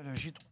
à la Gitron.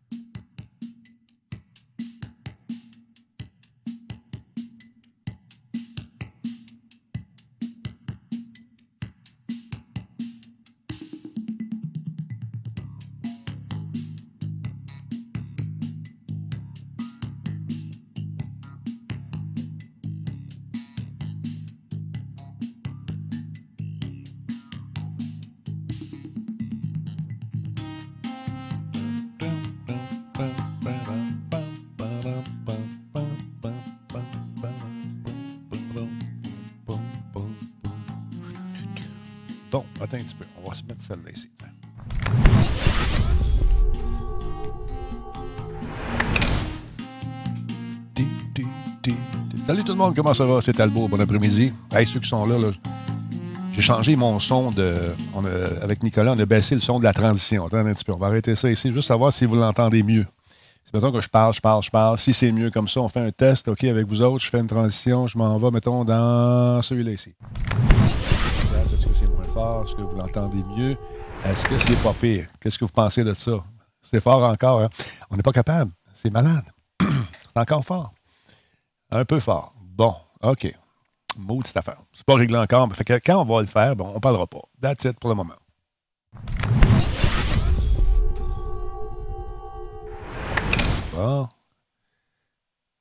Salut tout le monde, comment ça va? C'est Talbot, bon après-midi. Hey, ceux qui sont là, j'ai changé mon son de. avec Nicolas, on a baissé le son de la transition. Attends un petit peu, on va arrêter ça ici, juste savoir si vous l'entendez mieux. C'est mettons que je parle, je parle, je parle. Si c'est mieux comme ça, on fait un test, OK, avec vous autres, je fais une transition, je m'en vais, mettons, dans celui-là ici. Est-ce que vous l'entendez mieux? Est-ce que c'est pas pire? Qu'est-ce que vous pensez de ça? C'est fort encore, hein? On n'est pas capable. C'est malade. c'est encore fort. Un peu fort. Bon, OK. Maudit cette affaire. C'est pas réglé encore. Fait quand on va le faire, bon, on parlera pas. That's it pour le moment. Bon.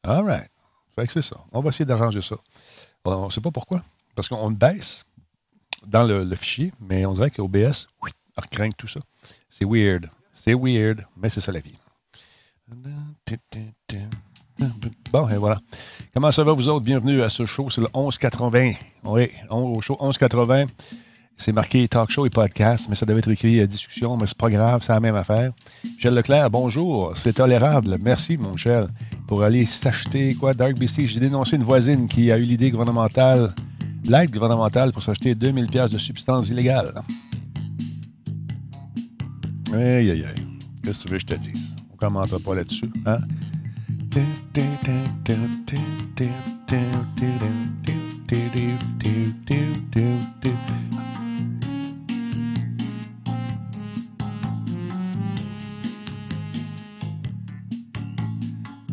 All right. Fait que c'est ça. On va essayer d'arranger ça. on ne sait pas pourquoi. Parce qu'on baisse dans le, fichier, mais on dirait qu'OBS, oui, recrinque tout ça. C'est weird. C'est weird, mais c'est ça la vie. Bon, et voilà. Comment ça va, vous autres? Bienvenue à ce show. C'est le 1180. Oui, au show 1180. C'est marqué talk show et podcast, mais ça devait être écrit euh, discussion, mais c'est pas grave, c'est la même affaire. Michel Leclerc, bonjour. C'est tolérable. Merci, mon Michel. Pour aller s'acheter quoi? Dark BC. J'ai dénoncé une voisine qui a eu l'idée gouvernementale, l'aide gouvernementale pour s'acheter 2000 pièces de substances illégales. Aïe, aïe, aïe. Qu'est-ce que tu veux que je te dise? On ne commentera pas là-dessus. Hein?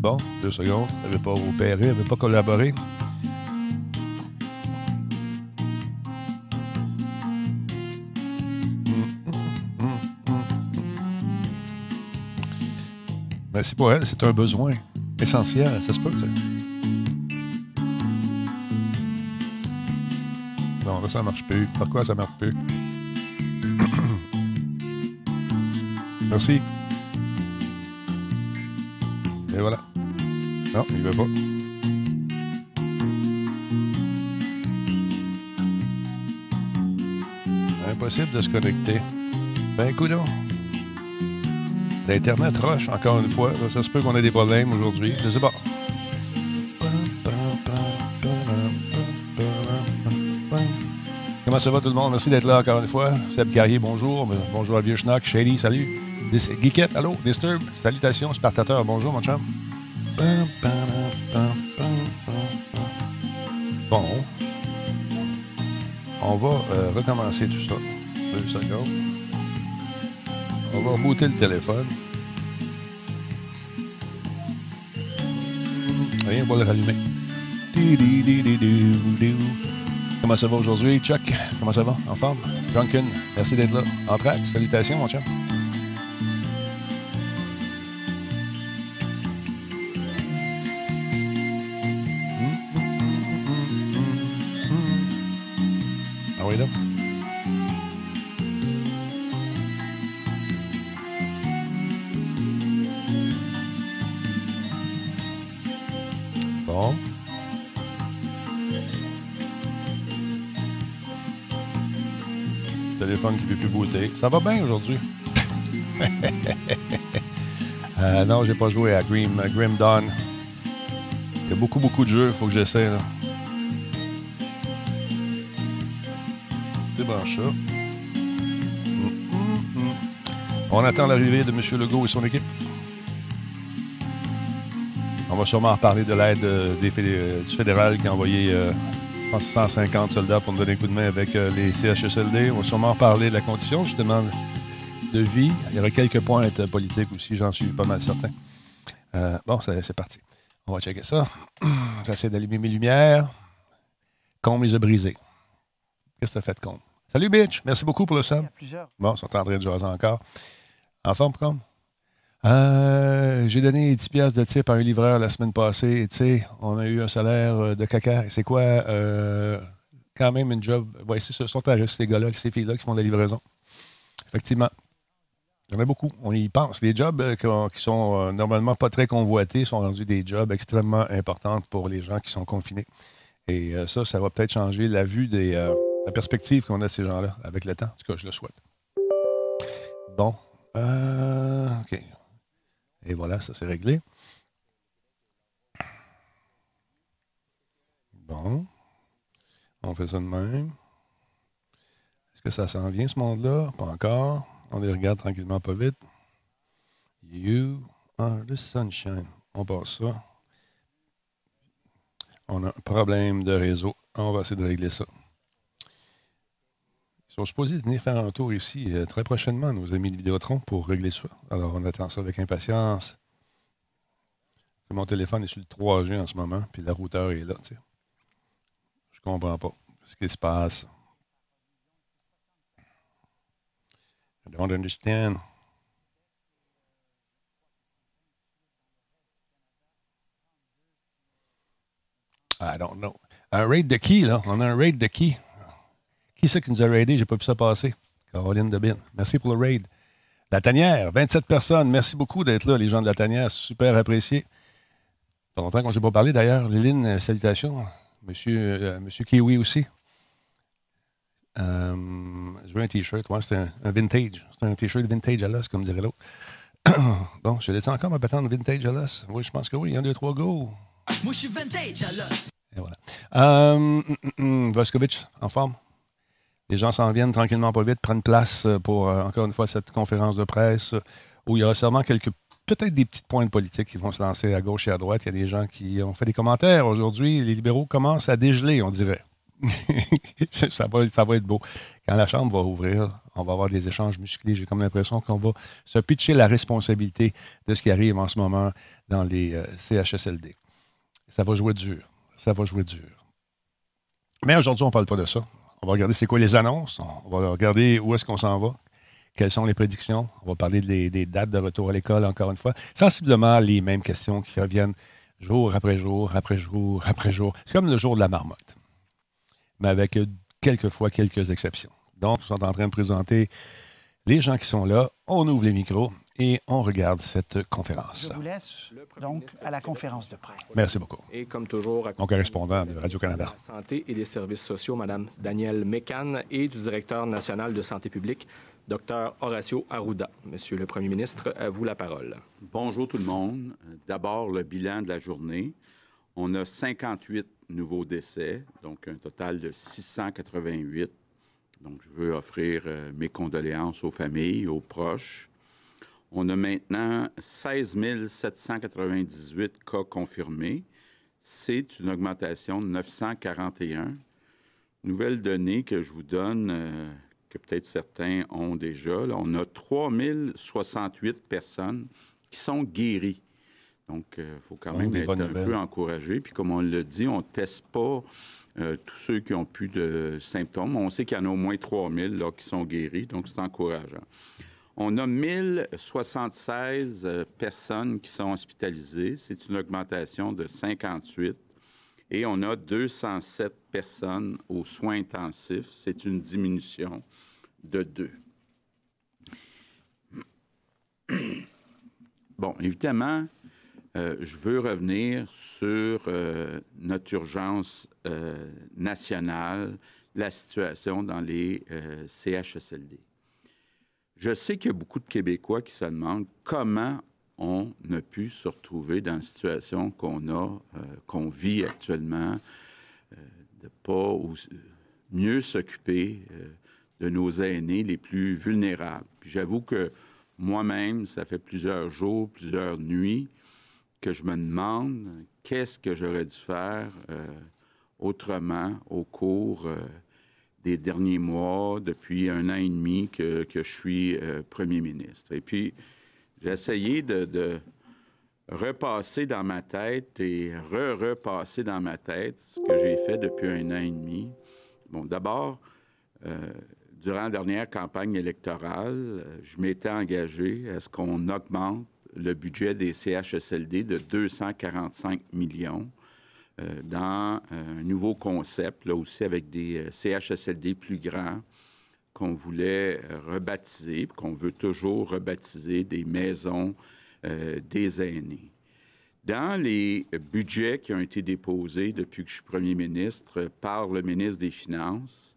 Bon, deux secondes. Elle n'avait pas opéré, elle n'avait pas collaboré. C'est pour elle, c'est un besoin essentiel. Ça se peut ça. Non, là, ça marche plus. Pourquoi ça marche plus? Merci. Et voilà. Non, il veut pas. Impossible de se connecter. Ben, coudons. L'Internet roche, encore une fois. Ça se peut qu'on ait des problèmes aujourd'hui. Je sais pas. Comment ça va tout le monde? Merci d'être là encore une fois. Seb Carrier, bonjour. Bonjour à Vieux Schnock. Shady, salut. Geekette, allô? Disturb, salutations. Spartateur, bonjour mon chum. Bon. On va euh, recommencer tout ça. Deux secondes. On va rebooter le téléphone. Rien, on va le rallumer. Comment ça va aujourd'hui, Chuck? Comment ça va? En forme? Drunken, merci d'être là. En track, salutations, mon chum. Ça va bien aujourd'hui. euh, non, j'ai pas joué à Grim, Grim Dawn. Il y a beaucoup, beaucoup de jeux, faut que j'essaie. Débranche ça. On attend l'arrivée de M. Legault et son équipe. On va sûrement reparler de l'aide euh, euh, du fédéral qui a envoyé 150 soldats pour nous donner un coup de main avec euh, les CHSLD. On va sûrement en parler de la condition, justement, de vie. Il y aura quelques pointes politiques aussi, j'en suis pas mal certain. Euh, bon, c'est parti. On va checker ça. J'essaie d'allumer mes lumières. Combe les a brisés. Qu'est-ce que tu as fait, Combe? Salut, bitch. Merci beaucoup pour le sub. Bon, ils sont en train de jaser encore. En forme, Combe? Euh, j'ai donné 10 piastres de type à un livreur la semaine passée. Tu sais, on a eu un salaire euh, de caca. C'est quoi? Euh, quand même une job. Ouais, c'est sont à ces gars-là, ces filles-là qui font de la livraison. Effectivement. Il y en a beaucoup. On y pense. Les jobs qui sont normalement pas très convoités sont rendus des jobs extrêmement importants pour les gens qui sont confinés. Et ça, ça va peut-être changer la vue des, la perspective qu'on a de ces gens-là avec le temps. En tout cas, je le souhaite. Bon. OK. Et voilà, ça c'est réglé. Bon. On fait ça de même. Est-ce que ça s'en vient, ce monde-là? Pas encore. On les regarde tranquillement, pas vite. You are the sunshine. On passe ça. On a un problème de réseau. On va essayer de régler ça. Sont supposés venir faire un tour ici euh, très prochainement, nos amis de Vidéotron, pour régler ça. Alors, on attend ça avec impatience. Mon téléphone est sur le 3G en ce moment, puis la routeur est là. Sais. Je comprends pas ce qui se passe. I don't understand. I don't know. Un raid de qui, là? On a un raid de qui? Qui c'est qui nous a raidé? J'ai pas vu ça passer. Caroline Debin. Merci pour le raid. La Tanière, 27 personnes. Merci beaucoup d'être là, les gens de la Tanière. Super apprécié. Ça fait longtemps qu'on ne s'est pas parlé d'ailleurs. Léline, euh, salutations. Monsieur, euh, Monsieur Kiwi aussi. Euh, je veux un T-shirt. Ouais, c'est un, vintage. C'est un T-shirt vintage à l'os, comme dirait l'autre. bon, je laisse encore ma patente vintage à l'os? Oui, je pense que oui. Il y a un, deux, trois, go. Moi, je suis vintage à l'os. Et voilà. Euh, Voskovitch, en forme? Les gens s'en viennent tranquillement pas vite, prennent place euh, pour, euh, encore une fois, cette conférence de presse euh, où il y aura sûrement quelques, peut-être des petites pointes politiques qui vont se lancer à gauche et à droite. Il y a des gens qui ont fait des commentaires aujourd'hui. Les libéraux commencent à dégeler, on dirait. ça, va, ça va être beau. Quand la Chambre va ouvrir, on va avoir des échanges musclés. J'ai comme l'impression qu'on va se pitcher la responsabilité de ce qui arrive en ce moment dans les CHSLD. Ça va jouer dur. Ça va jouer dur. Mais aujourd'hui, on ne parle pas de ça. On va regarder c'est quoi les annonces. On va regarder où est-ce qu'on s'en va. Quelles sont les prédictions? On va parler des, dates de retour à l'école, encore une fois. Sensiblement les mêmes questions qui reviennent jour après jour, après jour, après jour. C'est comme le jour de la marmotte, mais avec quelquefois quelques exceptions. Donc, nous sommes en train de présenter les gens qui sont là. On ouvre les micros et on regarde cette conférence. Je vous laisse donc à la conférence de presse. Merci beaucoup. Et comme toujours, mon correspondant de Radio-Canada. Santé et des services sociaux, Mme Danielle Mécan, et du directeur national de santé publique, Dr Horacio Arruda. Monsieur le Premier ministre, à vous la parole. Bonjour tout le monde. D'abord, le bilan de la journée. On a 58 nouveaux décès, donc un total de 688. Donc, je veux offrir euh, mes condoléances aux familles, aux proches. On a maintenant 16 798 cas confirmés. C'est une augmentation de 941. Nouvelle donnée que je vous donne, euh, que peut-être certains ont déjà, on a 3068 personnes qui sont guéries. Donc, il euh, faut quand même être un peu encouragé. Puis, comme on le dit, on ne teste pas euh, tous ceux qui ont plus de symptômes. On sait qu'il y en a au moins 3000 là, qui sont guéris, donc c'est encourageant. On a 1076 euh, personnes qui sont hospitalisées. C'est une augmentation de 58. Et on a 207 personnes aux soins intensifs. C'est une diminution de 2. Bon, évidemment, euh, je veux revenir sur euh, notre urgence nationale, la situation dans les CHSLD. Je sais qu'il y a beaucoup de Québécois qui se demandent comment on a pu se retrouver dans la situation qu'on a, euh, qu'on vit actuellement, euh, de pas mieux s'occuper euh, de nos aînés les plus vulnérables. j'avoue que moi-même, ça fait plusieurs jours, plusieurs nuits que je me demande qu'est-ce que j'aurais dû faire autrement au cours des derniers mois, depuis un an et demi que, je suis euh, premier ministre. Et puis, j'ai essayé de, repasser dans ma tête et re-repasser dans ma tête ce que j'ai fait depuis un an et demi. Bon, d'abord, euh, durant la dernière campagne électorale, je m'étais engagé à ce qu'on augmente le budget des CHSLD de 245 millions euh, dans un nouveau concept, là aussi avec des euh, CHSLD plus grands qu'on voulait euh, rebaptiser, qu'on veut toujours rebaptiser des maisons des aînés. Dans les budgets qui ont été déposés depuis que je suis premier ministre par le ministre des Finances,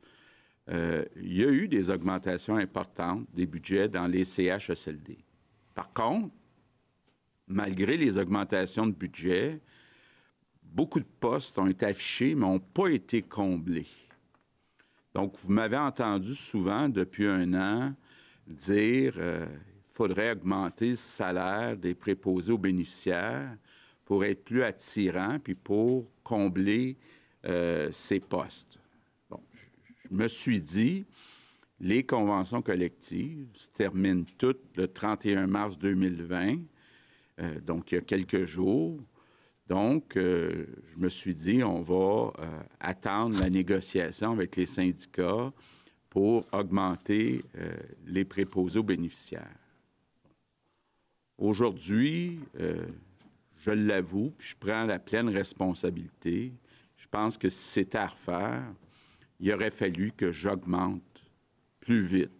il y a eu des augmentations importantes des budgets dans les CHSLD. Par contre, malgré les augmentations de budget, beaucoup de postes ont été affichés, mais n'ont pas été comblés. Donc, vous m'avez entendu souvent depuis un an dire qu'il euh, faudrait augmenter le salaire des préposés aux bénéficiaires pour être plus attirant, puis pour combler euh, ces postes. Bon, je me suis dit, les conventions collectives se terminent toutes le 31 mars 2020, euh, donc il y a quelques jours. Donc, euh, je me suis dit, on va euh, attendre la négociation avec les syndicats pour augmenter les préposés aux bénéficiaires. Aujourd'hui, je l'avoue, puis je prends la pleine responsabilité. Je pense que si c'était à refaire, il aurait fallu que j'augmente plus vite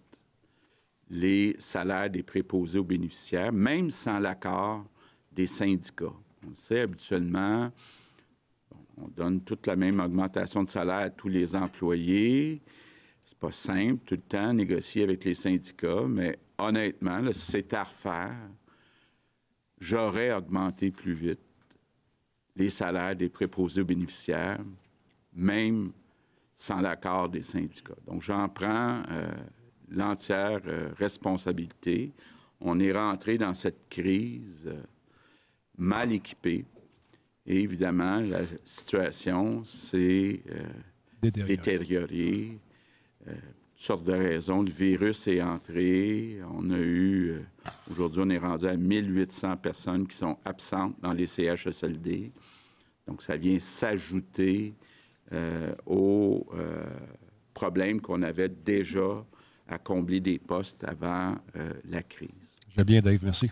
les salaires des préposés aux bénéficiaires, même sans l'accord des syndicats. On sait habituellement, on donne toute la même augmentation de salaire à tous les employés. C'est pas simple tout le temps négocier avec les syndicats, mais honnêtement, c'était à refaire, j'aurais augmenté plus vite les salaires des préposés aux bénéficiaires, même sans l'accord des syndicats. Donc, j'en prends euh, l'entière euh, responsabilité. On est rentré dans cette crise. Euh, mal équipés. Et évidemment, la situation s'est euh, détériorée. Toutes sortes de raisons. Le virus est entré. On a eu, aujourd'hui, on est rendu à 1800 personnes qui sont absentes dans les CHSLD. Donc, ça vient s'ajouter aux problèmes qu'on avait déjà à combler des postes avant la crise. J'ai bien, Dave. Merci.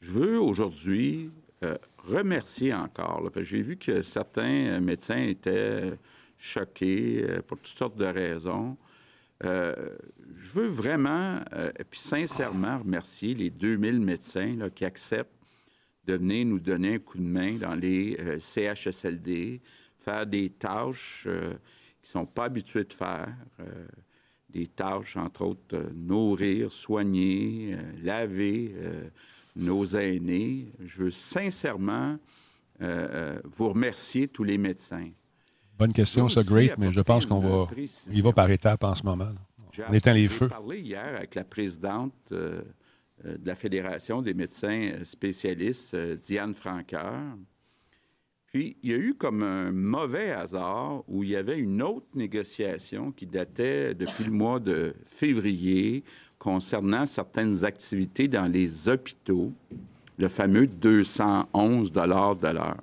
Je veux aujourd'hui euh, remercier encore, parce que j'ai vu que certains euh, médecins étaient choqués euh, pour toutes sortes de raisons. je veux vraiment, et puis sincèrement, remercier les 2000 médecins qui acceptent de venir nous donner un coup de main dans les CHSLD, faire des tâches qu'ils ne sont pas habitués de faire, des tâches, entre autres, nourrir, soigner, laver nos aînés. Je veux sincèrement euh, euh, vous remercier, tous les médecins. Bonne question, ça, great, mais je pense qu'on va. Il va par étapes en ce moment. On éteint les feux. J'ai parlé hier avec la présidente euh, de la Fédération des médecins spécialistes, Diane Franqueur. Puis, il y a eu comme un mauvais hasard où il y avait une autre négociation qui datait depuis le mois de février concernant certaines activités dans les hôpitaux, le fameux 211 de l'heure.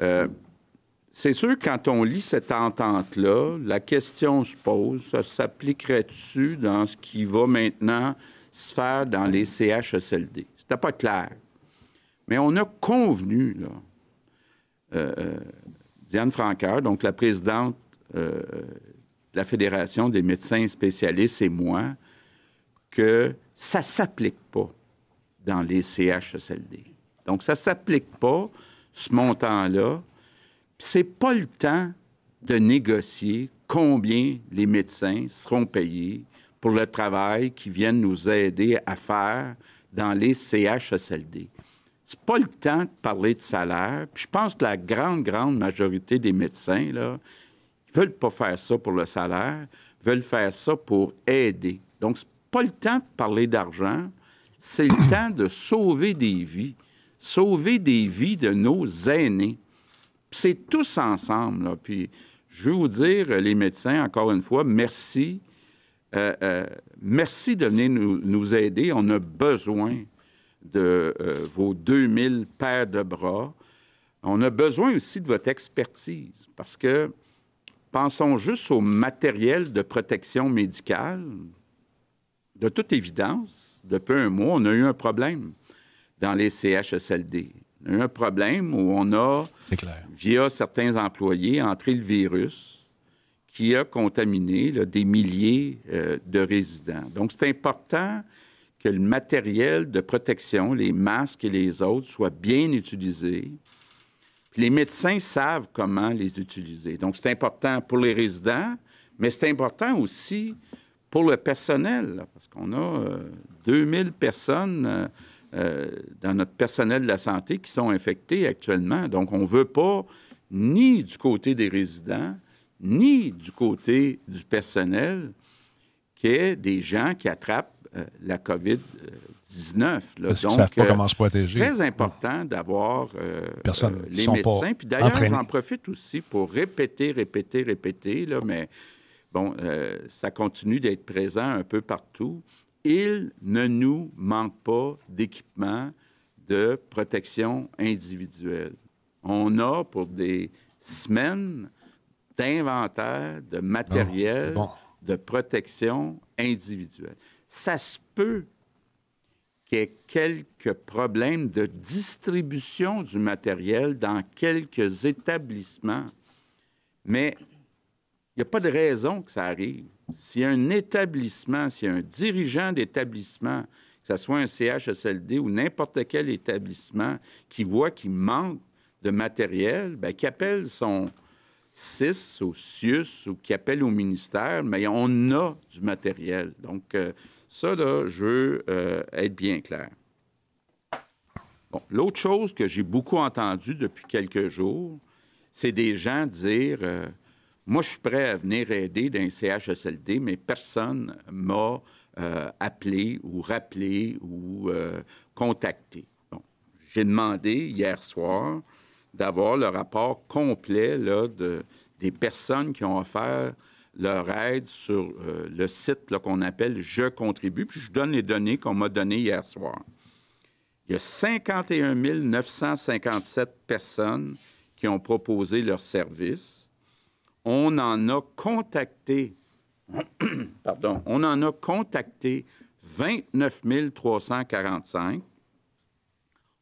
Euh, c'est sûr, quand on lit cette entente-là, la question se pose, ça s'appliquerait-tu dans ce qui va maintenant se faire dans les CHSLD? C'était pas clair. Mais on a convenu, là, Diane Franqueur, donc la présidente de la Fédération des médecins spécialistes et moi, que ça ne s'applique pas dans les CHSLD. Donc, ça ne s'applique pas, ce montant-là. Ce n'est pas le temps de négocier combien les médecins seront payés pour le travail qu'ils viennent nous aider à faire dans les CHSLD. C'est pas le temps de parler de salaire. je pense que la grande, grande majorité des médecins, là, ils veulent pas faire ça pour le salaire, veulent faire ça pour aider. Donc, pas le temps de parler d'argent, c'est le temps de sauver des vies, sauver des vies de nos aînés. C'est tous ensemble. Puis je veux vous dire, les médecins, encore une fois, merci. Euh, euh, merci de venir nous, aider. On a besoin de euh, vos 2000 paires de bras. On a besoin aussi de votre expertise parce que pensons juste au matériel de protection médicale. De toute évidence, depuis un mois, on a eu un problème dans les CHSLD. On a eu un problème où on a, via certains employés, entré le virus qui a contaminé des milliers euh, de résidents. Donc, c'est important que le matériel de protection, les masques et les autres, soient bien utilisés. les médecins savent comment les utiliser. Donc, c'est important pour les résidents, mais c'est important aussi pour le personnel, parce qu'on a 2000 euh, personnes euh, euh, dans notre personnel de la santé qui sont infectés actuellement. Donc, on ne veut pas, ni du côté des résidents, ni du côté du personnel, qu'il y ait des gens qui attrapent la COVID-19. Parce Donc, pas comment se protéger. Très important d'avoir les médecins. Puis d'ailleurs, j'en profite aussi pour répéter, répéter, répéter, là, mais bon, euh, ça continue d'être présent un peu partout. Il ne nous manque pas d'équipement de protection individuelle. On a pour des semaines d'inventaire de matériel de protection individuelle. Ça se peut qu'il y ait quelques problèmes de distribution du matériel dans quelques établissements, mais il n'y a pas de raison que ça arrive. A un établissement, a un dirigeant d'établissement, que ce soit un CHSLD ou n'importe quel établissement, qui voit qu'il manque de matériel, bien, qui appelle son CIS ou CIUS ou qui appelle au ministère, mais on a du matériel. Donc, euh, ça, là, je veux euh, être bien clair. Bon, L'autre chose que j'ai beaucoup entendu depuis quelques jours, c'est des gens dire euh, moi, je suis prêt à venir aider d'un CHSLD, mais personne m'a euh, appelé ou rappelé ou contacté. J'ai demandé hier soir d'avoir le rapport complet là, de, des personnes qui ont offert leur aide sur euh, le site qu'on appelle Je contribue. Puis je donne les données qu'on m'a données hier soir. Il y a 51 957 personnes qui ont proposé leur service on en a contacté, pardon, on en a contacté 29 345.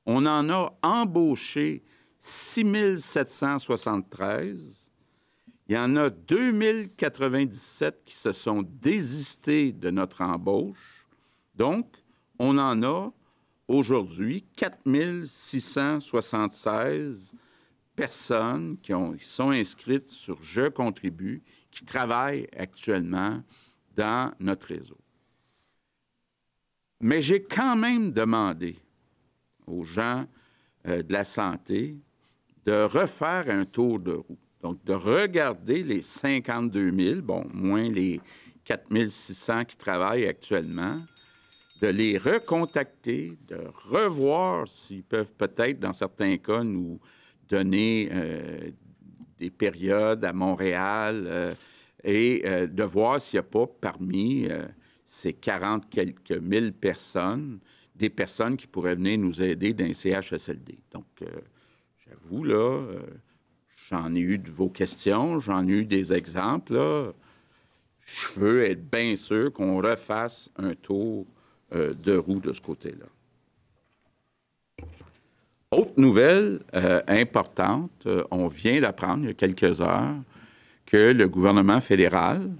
On en a embauché 6 773. Il y en a 2097 qui se sont désistés de notre embauche. Donc, on en a aujourd'hui 4 676 personnes qui, sont inscrites sur Je contribue, qui travaillent actuellement dans notre réseau. Mais j'ai quand même demandé aux gens euh, de la santé de refaire un tour de roue. Donc, de regarder les 52 000, bon, moins les 4 600 qui travaillent actuellement, de les recontacter, de revoir s'ils peuvent peut-être, dans certains cas, nous donner euh, des périodes à Montréal euh, et euh, de voir s'il n'y a pas parmi ces 40 quelques mille personnes des personnes qui pourraient venir nous aider d'un CHSLD. Donc, j'avoue, là, j'en ai eu de vos questions, j'en ai eu des exemples. Je veux être bien sûr qu'on refasse un tour de roue de ce côté-là. Autre nouvelle euh, importante, euh, on vient d'apprendre il y a quelques heures que le gouvernement fédéral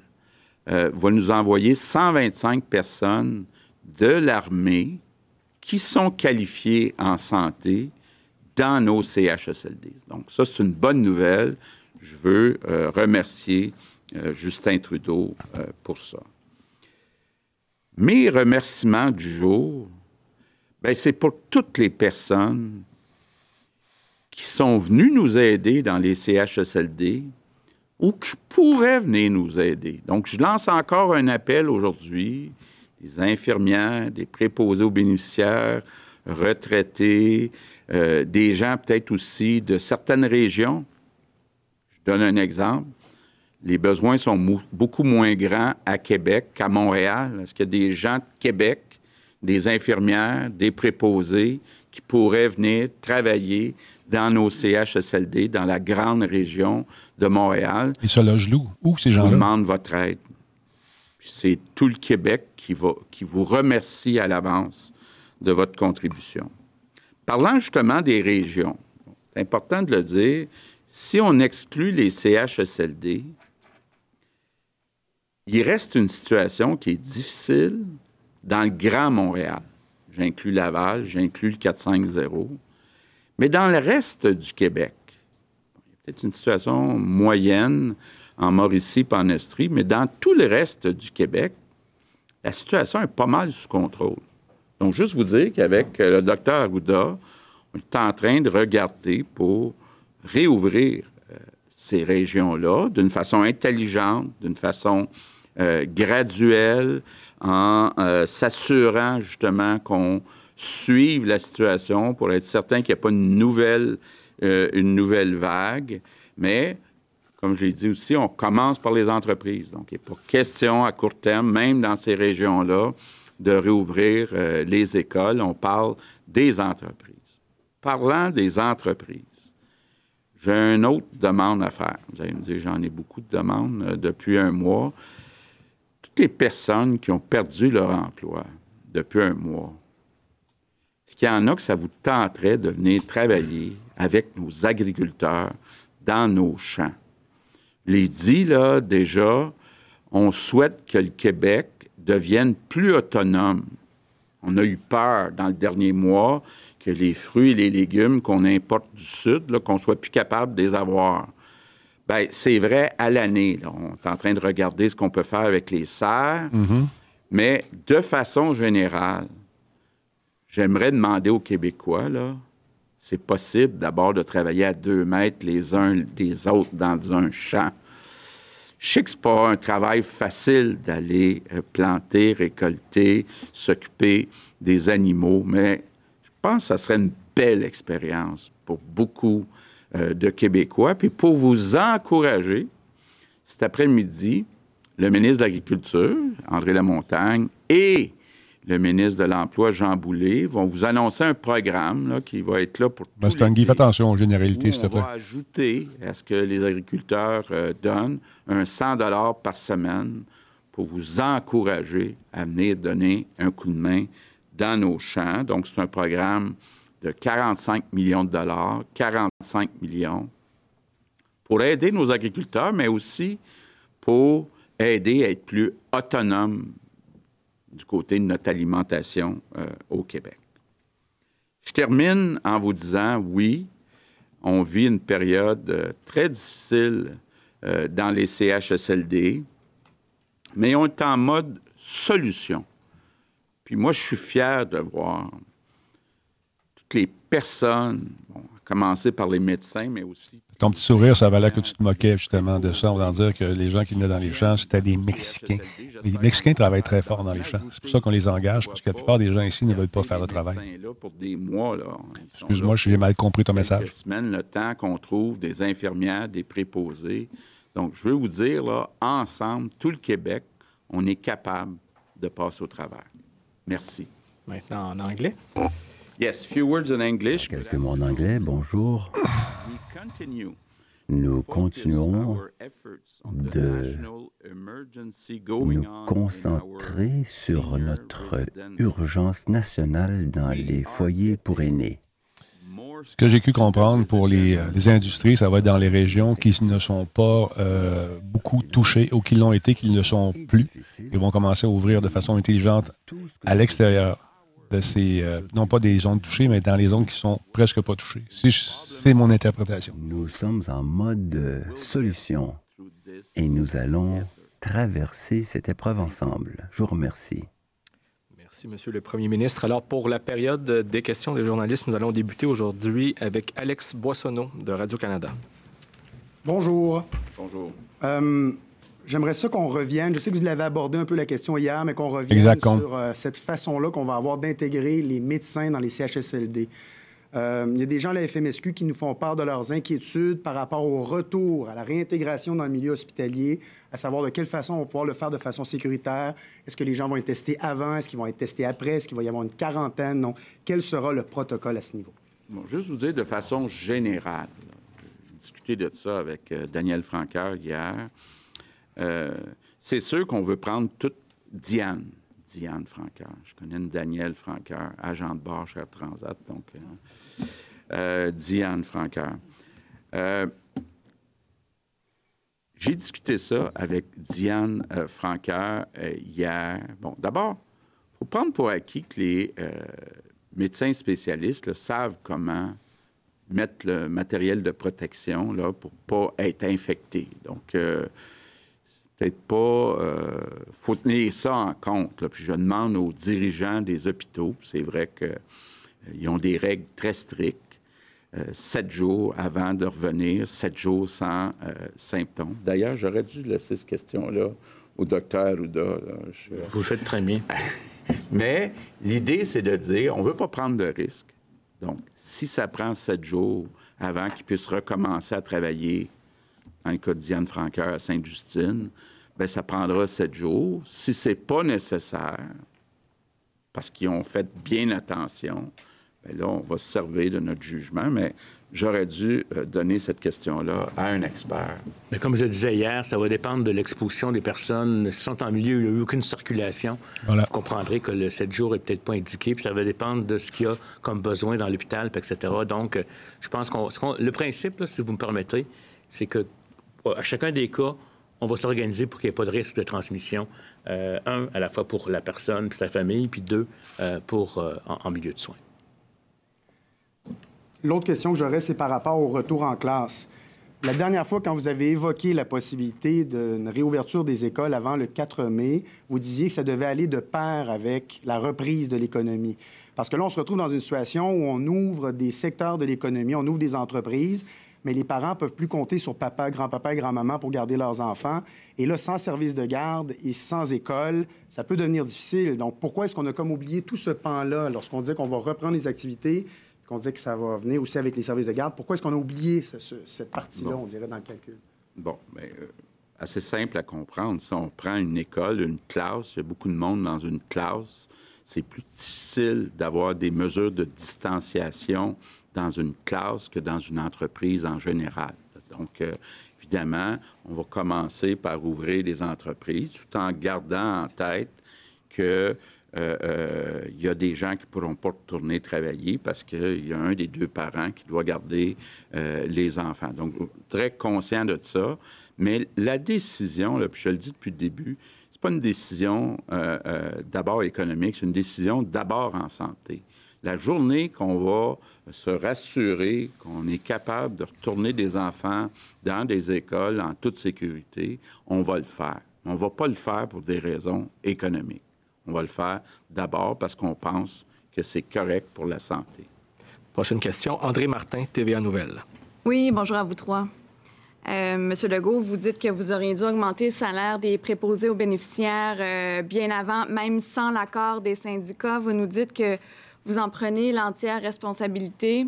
euh, va nous envoyer 125 personnes de l'armée qui sont qualifiées en santé dans nos CHSLD. Donc ça, c'est une bonne nouvelle. Je veux remercier Justin Trudeau pour ça. Mes remerciements du jour, ben, c'est pour toutes les personnes qui sont venus nous aider dans les CHSLD ou qui pourraient venir nous aider. Donc, je lance encore un appel aujourd'hui, des infirmières, des préposés aux bénéficiaires, retraités, euh, des gens peut-être aussi de certaines régions. Je donne un exemple. les besoins sont beaucoup moins grands à Québec qu'à Montréal. Est-ce qu'il y a des gens de Québec, des infirmières, des préposés qui pourraient venir travailler dans nos CHSLD, dans la grande région de Montréal? Et ça loge où, ces gens-là? Je vous demande votre aide. C'est tout le Québec qui, va, qui vous remercie à l'avance de votre contribution. Parlant justement des régions, c'est important de le dire, si on exclut les CHSLD, il reste une situation qui est difficile dans le Grand Montréal. J'inclus Laval, j'inclus le 450. Mais dans le reste du Québec, il y a peut-être une situation moyenne en Mauricie et en Estrie, mais dans tout le reste du Québec, la situation est pas mal sous contrôle. Donc, juste vous dire qu'avec le docteur Arruda, on est en train de regarder pour réouvrir euh, ces régions-là d'une façon intelligente, d'une façon euh, graduelle, en euh, s'assurant justement qu'on suive la situation pour être certain qu'il n'y a pas une nouvelle, vague. Mais, comme je l'ai dit aussi, on commence par les entreprises. Donc, il n'est pas question à court terme, même dans ces régions-là, de réouvrir les écoles. On parle des entreprises. Parlant des entreprises, j'ai une autre demande à faire. Vous allez me dire, j'en ai beaucoup de demandes euh, depuis un mois. Toutes les personnes qui ont perdu leur emploi depuis un mois, est-ce qu'il y en a que ça vous tenterait de venir travailler avec nos agriculteurs dans nos champs? Les dit, là, déjà, on souhaite que le Québec devienne plus autonome. On a eu peur dans le dernier mois que les fruits et les légumes qu'on importe du Sud, qu'on soit plus capable de les avoir. Bien, c'est vrai à l'année. On est en train de regarder ce qu'on peut faire avec les serres. Mm-hmm. Mais de façon générale, j'aimerais demander aux Québécois, là, c'est possible d'abord de travailler à deux mètres les uns des autres dans un champ. Je sais pas un travail facile d'aller euh, planter, récolter, s'occuper des animaux, mais je pense que ça serait une belle expérience pour beaucoup euh, de Québécois. Puis pour vous encourager, cet après-midi, le ministre de l'Agriculture, André Lamontagne, et le ministre de l'Emploi, Jean Boulet, vont vous annoncer un programme qui va être là pour ben, tous les attention aux généralités, s'il te plaît. On va ajouter à ce que les agriculteurs euh, donnent un 100 par semaine pour vous encourager à venir donner un coup de main dans nos champs. Donc, c'est un programme de 45 millions de dollars, 45 millions, pour aider nos agriculteurs, mais aussi pour aider à être plus autonomes du côté de notre alimentation euh, au Québec. Je termine en vous disant, oui, on vit une période euh, très difficile euh, dans les CHSLD, mais on est en mode solution. Puis moi, je suis fier de voir toutes les personnes, bon, à commencer par les médecins, mais aussi... Ton petit sourire, ça valait que tu te moquais justement de ça. On va dire que les gens qui venaient dans les champs, c'était des Mexicains. Les Mexicains travaillent très fort dans les champs. C'est pour ça qu'on les engage, parce que la plupart des gens ici ne veulent pas faire le travail. Excuse-moi, j'ai mal compris ton message. semaines, le temps qu'on trouve des infirmières, des préposés. Donc, je veux vous dire, là, ensemble, tout le Québec, on est capable de passer au travail. Merci. Maintenant en anglais. Yes, few words in English. Quelques mots en anglais. Bonjour. Nous continuons de nous concentrer sur notre urgence nationale dans les foyers pour aînés. Ce que j'ai pu comprendre pour les, industries, ça va être dans les régions qui ne sont pas euh, beaucoup touchées ou qui l'ont été, qui ne sont plus. Ils vont commencer à ouvrir de façon intelligente à l'extérieur de ces, euh, non pas des zones touchées, mais dans les zones qui sont presque pas touchées. C'est mon interprétation. Nous sommes en mode solution et nous allons traverser cette épreuve ensemble. Je vous remercie. Merci, Monsieur le Premier ministre. Alors, pour la période des questions des journalistes, nous allons débuter aujourd'hui avec Alex Boissonneau de Radio-Canada. Bonjour. Bonjour. Euh, j'aimerais ça qu'on revienne. Je sais que vous l'avez abordé un peu la question hier, mais qu'on revienne sur euh, cette façon-là qu'on va avoir d'intégrer les médecins dans les CHSLD. Euh, il y a des gens à la FMSQ qui nous font part de leurs inquiétudes par rapport au retour, à la réintégration dans le milieu hospitalier, à savoir de quelle façon on va pouvoir le faire de façon sécuritaire. Est-ce que les gens vont être testés avant? Est-ce qu'ils vont être testés après? Est-ce qu'il va y avoir une quarantaine? Non. Quel sera le protocole à ce niveau? Bon, juste vous dire de façon générale, j'ai discuté de ça avec euh, Daniel Franqueur hier. Euh, c'est sûr qu'on veut prendre toute Diane, Diane Franqueur. Je connais une Danielle Franqueur, agent de bord chez Transat, donc euh, euh, Diane Franqueur. Euh, j'ai discuté ça avec Diane euh, hier. Bon, d'abord, il faut prendre pour acquis que les médecins spécialistes savent comment mettre le matériel de protection là, pour pas être infecté. Donc, peut-être pas. Euh, faut tenir ça en compte. là. Puis je demande aux dirigeants des hôpitaux, c'est vrai qu'ils ont des règles très strictes. euh, sept jours avant de revenir, sept jours sans euh, symptômes. D'ailleurs, j'aurais dû laisser cette question-là au docteur Ouda. là. Je- Vous faites très bien. mais l'idée, c'est de dire, on ne veut pas prendre de risques. Donc, si ça prend sept jours avant qu'ils puissent recommencer à travailler, dans le cas de Diane Franqueur à Sainte-Justine, bien, ça prendra sept jours. Si ce n'est pas nécessaire, parce qu'ils ont fait bien attention, bien là, on va se servir de notre jugement, mais j'aurais dû euh, donner cette question-là à un expert. Mais comme je le disais hier, ça va dépendre de l'exposition des personnes. Si sont en milieu où il n'y a eu aucune circulation, Voilà. vous comprendrez que le 7 jours est peut-être pas indiqué, puis ça va dépendre de ce qu'il y a comme besoin dans l'hôpital, etc. Donc, euh, je pense qu'on... Le principe, là, si vous me permettez, c'est que à chacun des cas, on va s'organiser pour qu'il n'y ait pas de risque de transmission. Euh, un, à la fois pour la personne puis sa famille, puis deux, euh, pour, euh, en, en milieu de soins. L'autre question que j'aurais, c'est par rapport au retour en classe. La dernière fois, quand vous avez évoqué la possibilité d'une réouverture des écoles avant le 4 mai, vous disiez que ça devait aller de pair avec la reprise de l'économie. Parce que là, on se retrouve dans une situation où on ouvre des secteurs de l'économie, on ouvre des entreprises, mais les parents peuvent plus compter sur papa, grand-papa et grand-maman pour garder leurs enfants. Et là, sans service de garde et sans école, ça peut devenir difficile. Donc, pourquoi est-ce qu'on a comme oublié tout ce pan-là lorsqu'on disait qu'on va reprendre les activités, qu'on disait que ça va venir aussi avec les services de garde? Pourquoi est-ce qu'on a oublié ce- ce- cette partie-là, Bon. on dirait, dans le calcul? Bon, mais euh, assez simple à comprendre. Si on prend une école, une classe, il y a beaucoup de monde dans une classe, c'est plus difficile d'avoir des mesures de distanciation dans une classe que dans une entreprise en général. Donc, euh, évidemment, on va commencer par ouvrir les entreprises tout en gardant en tête que euh, euh, il y a des gens qui ne pourront pas retourner travailler parce qu'il y a un des deux parents qui doit garder les enfants. Donc, très conscient de ça. Mais la décision, puis je le dis depuis le début, c'est pas une décision d'abord économique, c'est une décision d'abord en santé. La journée qu'on va se rassurer qu'on est capable de retourner des enfants dans des écoles en toute sécurité, on va le faire. On ne va pas le faire pour des raisons économiques. On va le faire d'abord parce qu'on pense que c'est correct pour la santé. Prochaine question, André Martin, TVA Nouvelle. Oui, bonjour à vous trois. Euh, Monsieur Legault, vous dites que vous auriez dû augmenter le salaire des préposés aux bénéficiaires euh, bien avant, même sans l'accord des syndicats. Vous nous dites que vous en prenez l'entière responsabilité.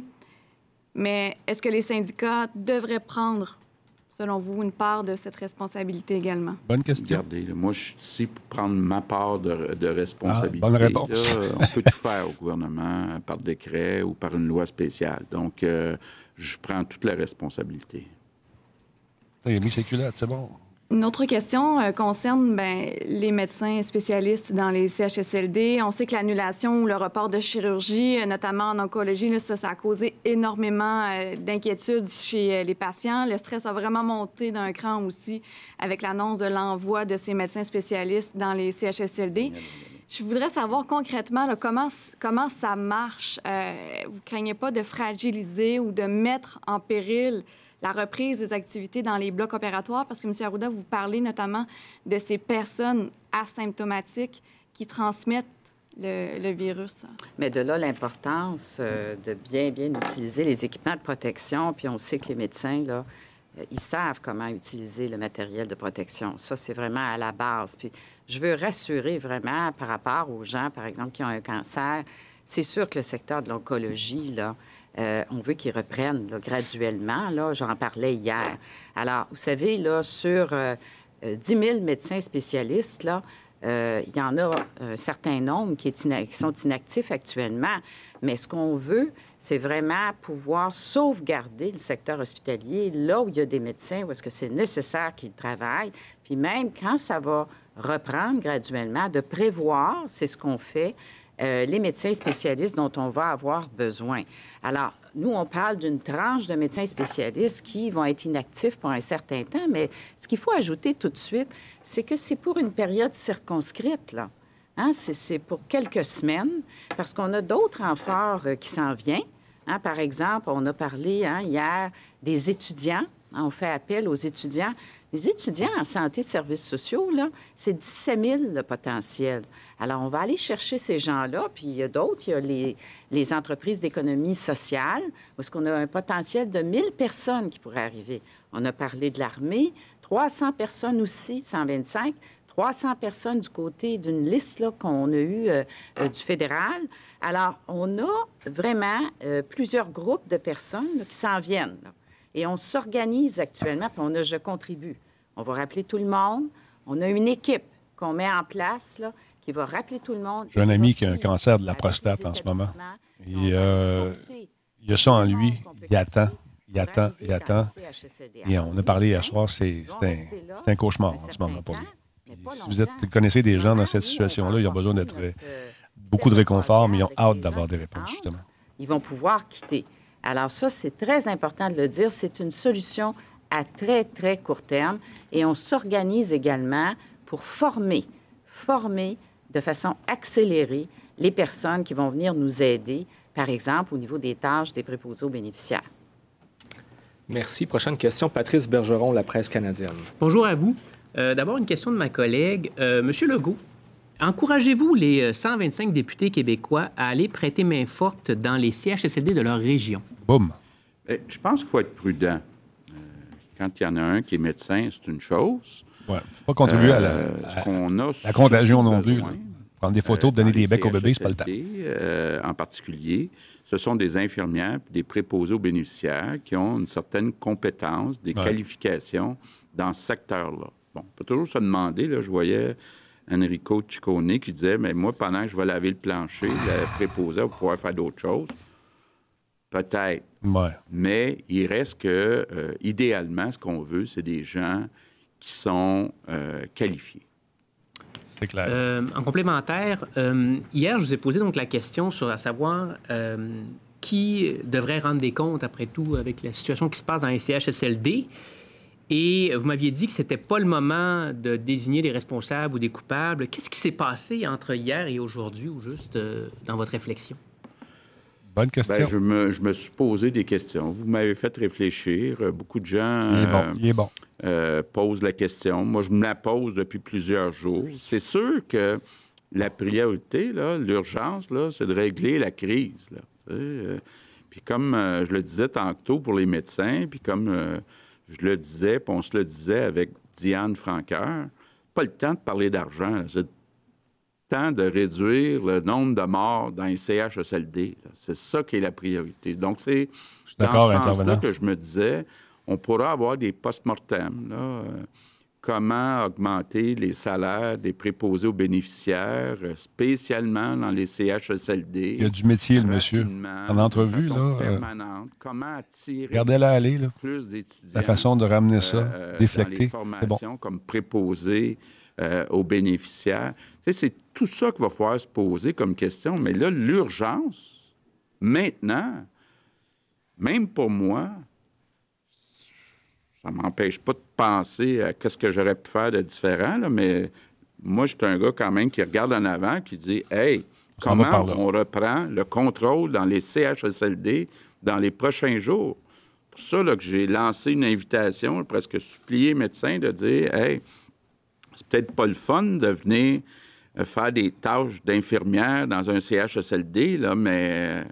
Mais est-ce que les syndicats devraient prendre, selon vous, une part de cette responsabilité également? Bonne question. Regardez, là, moi, je suis ici pour prendre ma part de, de responsabilité. Ah, bonne réponse. Là, on peut tout faire au gouvernement par décret ou par une loi spéciale. Donc, euh, je prends toute la responsabilité. Il a mis ses culottes, c'est bon. Une autre question euh, concerne ben, les médecins spécialistes dans les CHSLD. On sait que l'annulation ou le report de chirurgie, euh, notamment en oncologie, ça, a causé énormément euh, d'inquiétudes chez les patients. Le stress a vraiment monté d'un cran aussi avec l'annonce de l'envoi de ces médecins spécialistes dans les CHSLD. Je voudrais savoir concrètement comment, comment ça marche. Vous craignez pas de fragiliser ou de mettre en péril la reprise des activités dans les blocs opératoires? Parce que, M. Arruda, vous parlez notamment de ces personnes asymptomatiques qui transmettent le, virus. Mais de là, l'importance euh, de bien, bien utiliser les équipements de protection. Puis on sait que les médecins, là, euh, ils savent comment utiliser le matériel de protection. Ça, c'est vraiment à la base. Puis je veux rassurer vraiment par rapport aux gens, par exemple, qui ont un cancer. C'est sûr que le secteur de l'oncologie, là, euh, on veut qu'ils reprennent graduellement. Là, j'en parlais hier. Alors, vous savez, là, sur 10 000 médecins spécialistes, là, il y en a un certain nombre qui, sont inactifs actuellement. Mais ce qu'on veut, c'est vraiment pouvoir sauvegarder le secteur hospitalier là où il y a des médecins, où est-ce que c'est nécessaire qu'ils travaillent, puis même quand ça va reprendre graduellement, de prévoir, c'est ce qu'on fait, euh, les médecins spécialistes dont on va avoir besoin. Alors, nous, on parle d'une tranche de médecins spécialistes qui vont être inactifs pour un certain temps, mais ce qu'il faut ajouter tout de suite, c'est que c'est pour une période circonscrite, là. Hein, c'est pour quelques semaines, parce qu'on a d'autres renforts euh, qui s'en viennent. Hein, par exemple, on a parlé hein, hier des étudiants. on fait appel aux étudiants. Les étudiants en santé et services sociaux, c'est 17 000 le potentiel. Alors, on va aller chercher ces gens-là, puis il y a d'autres. Il y a les, entreprises d'économie sociale, où est-ce qu'on a un potentiel de 1000 personnes qui pourraient arriver. On a parlé de l'armée, 300 personnes aussi, 125. 300 personnes du côté d'une liste qu'on a eue euh, euh, du fédéral. Alors, on a vraiment euh, plusieurs groupes de personnes qui s'en viennent. Et on s'organise actuellement, puis on a Je contribue. On va rappeler tout le monde. On a une équipe qu'on met en place qui va rappeler tout le monde. J'ai un ami qui a un cancer de la prostate en ce moment. Et il y a ça en lui. Il attend, il attend, il attend. Et on a parlé hier soir, c'est un, un, cauchemar en ce moment pour lui si vous êtes, connaissez des gens dans cette situation-là, ils ont besoin d'être euh, beaucoup de réconfort, mais ils ont hâte d'avoir des réponses, justement. Ils vont pouvoir quitter. Alors ça, c'est très important de le dire. C'est une solution à très, très court terme. Et on s'organise également pour former, former de façon accélérée les personnes qui vont venir nous aider, par exemple, au niveau des tâches des préposés aux bénéficiaires. Merci. Prochaine question, Patrice Bergeron, La Presse canadienne. Bonjour à vous. Euh, d'abord, une question de ma collègue. Euh, Monsieur Legault, encouragez-vous les 125 euh, députés québécois à aller prêter main forte dans les CHSLD de leur région? Boum. Eh, je pense qu'il faut être prudent. quand il y en a un qui est médecin, c'est une chose. Oui, pas contribuer à la, la contagion non plus. Prendre des photos, donner des becs aux bébés, c'est pas le temps. en particulier, ce sont des infirmières des préposés aux bénéficiaires qui ont une certaine compétence, des qualifications dans ce secteur-là. Bon, on peut toujours se demander, là, je voyais Enrico Ciccone qui disait, mais moi, pendant que je vais laver le plancher, le préposé va pouvoir faire d'autres choses. Peut-être. Mais il reste que, euh, idéalement, ce qu'on veut, c'est des gens qui sont euh, qualifiés. C'est clair. Euh, en complémentaire, hier, je vous ai posé donc la question sur à savoir qui devrait rendre des comptes, après tout, avec la situation qui se passe dans les CHSLD. Et vous m'aviez dit que ce n'était pas le moment de désigner des responsables ou des coupables. Qu'est-ce qui s'est passé entre hier et aujourd'hui, ou juste euh, dans votre réflexion? Bonne question. Ben, je, me, je, me, suis posé des questions. Vous m'avez fait réfléchir. Euh, beaucoup de gens euh, posent la question. Moi, je me la pose depuis plusieurs jours. C'est sûr que la priorité, l'urgence, c'est de régler la crise. puis comme je le disais tantôt pour les médecins, puis comme je le disais, puis on se le disait avec Diane Franqueur, pas le temps de parler d'argent. C'est de réduire le nombre de morts dans les CHSLD. C'est ça qui est la priorité. Donc, c'est dans ce sens-là que je me disais, on pourra avoir des post-mortem. Euh, comment augmenter les salaires des préposés aux bénéficiaires, euh, spécialement dans les CHSLD. Il y a du métier, le monsieur. En entrevue, là. Euh, permanente. comment attirer Regardez-la aller, là. plus d'étudiants. La façon de ramener ça, euh, déflecter. c'est bon. comme préposés aux bénéficiaires. c'est tout ça qu'il va falloir se poser comme question. Mais là, l'urgence, maintenant, même pour moi, ça ne m'empêche pas de penser à qu'est-ce que j'aurais pu faire de différent, mais moi, je suis un gars quand même qui regarde en avant, qui dit Hey, comment on reprend le contrôle dans les CHSLD dans les prochains jours? pour ça que j'ai lancé une invitation, presque supplié les médecins de dire Hey, c'est peut-être pas le fun de venir faire des tâches d'infirmière dans un CHSLD, mais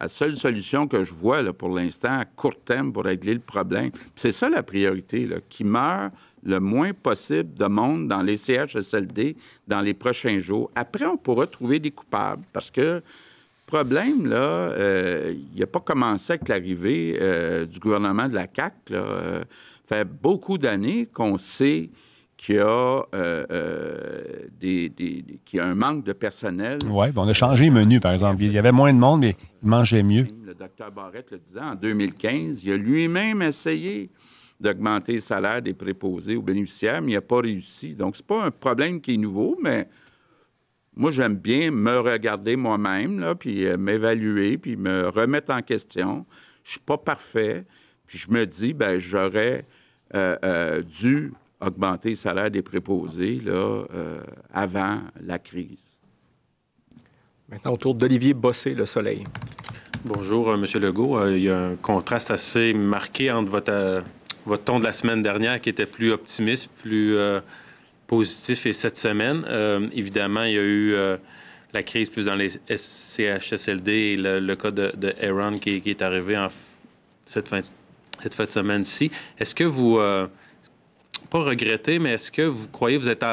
la seule solution que je vois pour l'instant à court terme pour régler le problème, c'est ça la priorité, là, qui meurt le moins possible de monde dans les CHSLD dans les prochains jours. Après, on pourra trouver des coupables parce que problème, là, il n'a pas commencé avec l'arrivée du gouvernement de la CAQ. Là. fait beaucoup d'années qu'on sait qu'il y, a, des, y a un manque de personnel. Oui, on a changé le menu, par exemple. Il y avait moins de monde, mais il mangeait mieux. Le docteur Barrette le disait en 2015, il a lui-même essayé d'augmenter le salaire des préposés aux bénéficiaires, mais il n'a pas réussi. Donc, ce n'est pas un problème qui est nouveau, mais moi, j'aime bien me regarder moi-même, puis euh, m'évaluer, puis me remettre en question. Je ne suis pas parfait, puis je me dis, ben j'aurais euh, euh, dû augmenter le salaire des préposés là, avant la crise. Maintenant, autour d'Olivier Bossé, Le Soleil. Bonjour, M. Legault. il y a un contraste assez marqué entre votre votre ton de la semaine dernière qui était plus optimiste, plus euh, positif et cette semaine. Euh, évidemment, il y a eu euh, la crise plus dans les CHSLD et le, cas de, Aaron qui, est arrivé en cette fin, cette fin de semaine-ci. Est-ce que vous, pas regrettez, mais est-ce que vous croyez que vous êtes,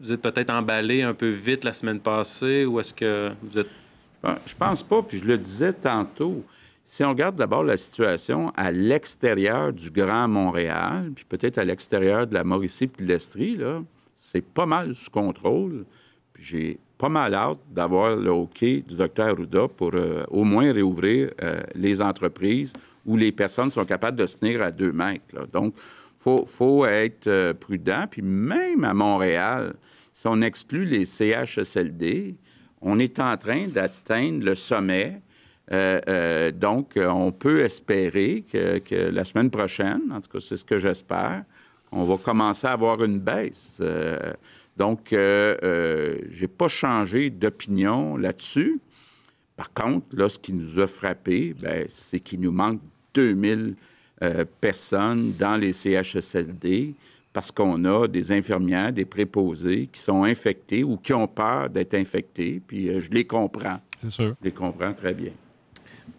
vous êtes peut-être emballé un peu vite la semaine passée ou est-ce que vous êtes... Ben, je pense pas, puis je le disais tantôt. Si on regarde d'abord la situation à l'extérieur du Grand Montréal, puis peut-être à l'extérieur de la Mauricie et de l'Estrie, c'est pas mal sous contrôle. j'ai pas mal hâte d'avoir le hockey du docteur Arruda pour euh, au moins réouvrir euh, les entreprises où les personnes sont capables de se tenir à deux mètres. Donc, il faut, être euh, prudent. Puis même à Montréal, si on exclut les CHSLD, on est en train d'atteindre le sommet euh, euh, donc, on peut espérer que, la semaine prochaine, en tout cas, c'est ce que j'espère, on va commencer à avoir une baisse. Donc, je n'ai pas changé d'opinion là-dessus. Par contre, là, ce qui nous a frappé, ben, c'est qu'il nous manque 2000 personnes dans les CHSLD parce qu'on a des infirmières, des préposés qui sont infectés ou qui ont peur d'être infectés. Puis je les comprends. C'est sûr. Je les comprends très bien.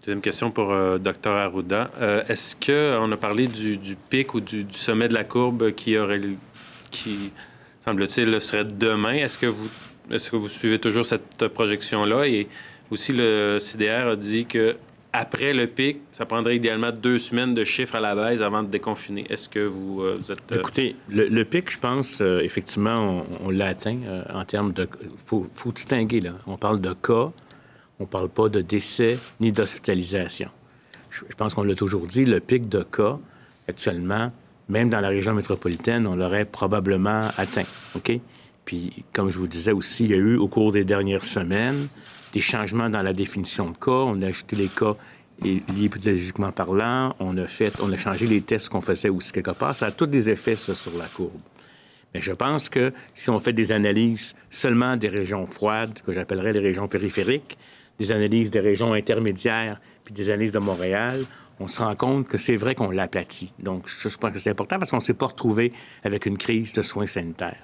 Deuxième question pour euh, Dr Arruda. Euh, est-ce qu'on a parlé du, pic ou du, sommet de la courbe qui aurait, qui semble-t-il, serait demain? Est-ce que vous, est-ce que vous suivez toujours cette projection-là? Et aussi, le CDR a dit que après le pic, ça prendrait idéalement deux semaines de chiffres à la baisse avant de déconfiner. Est-ce que vous, euh, êtes... Écoutez, le, pic, je pense, effectivement, on, l'a atteint en termes de... Il faut, distinguer, là. On parle de cas, on ne parle pas de décès ni d'hospitalisation. Je, pense qu'on l'a toujours dit, le pic de cas, actuellement, même dans la région métropolitaine, on l'aurait probablement atteint. OK? Puis, comme je vous disais aussi, il y a eu, au cours des dernières semaines, des changements dans la définition de cas. On a ajouté les cas liés épidémiologiquement parlant. On a fait, on a changé les tests qu'on faisait aussi quelque part. Ça a tous des effets, sur la courbe. Mais je pense que si on fait des analyses seulement des régions froides, que j'appellerais les régions périphériques, des analyses des régions intermédiaires puis des analyses de Montréal, on se rend compte que c'est vrai qu'on l'aplatit. Donc, je, pense que c'est important parce qu'on ne s'est pas retrouvé avec une crise de soins sanitaires.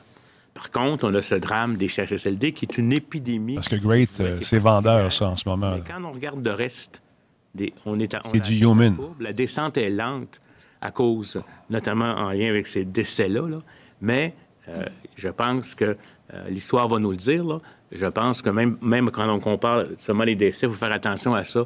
Par contre, on a ce drame des CHSLD qui est une épidémie. Parce que Great, euh, c'est vendeur, ça, en ce moment. Mais quand on regarde le reste, des, on est C'est du human. La descente est lente à cause, notamment en lien avec ces décès-là. Mais euh, je pense que euh, l'histoire va nous le dire. Là. Je pense que même, même quand on compare seulement les décès, il faut faire attention à ça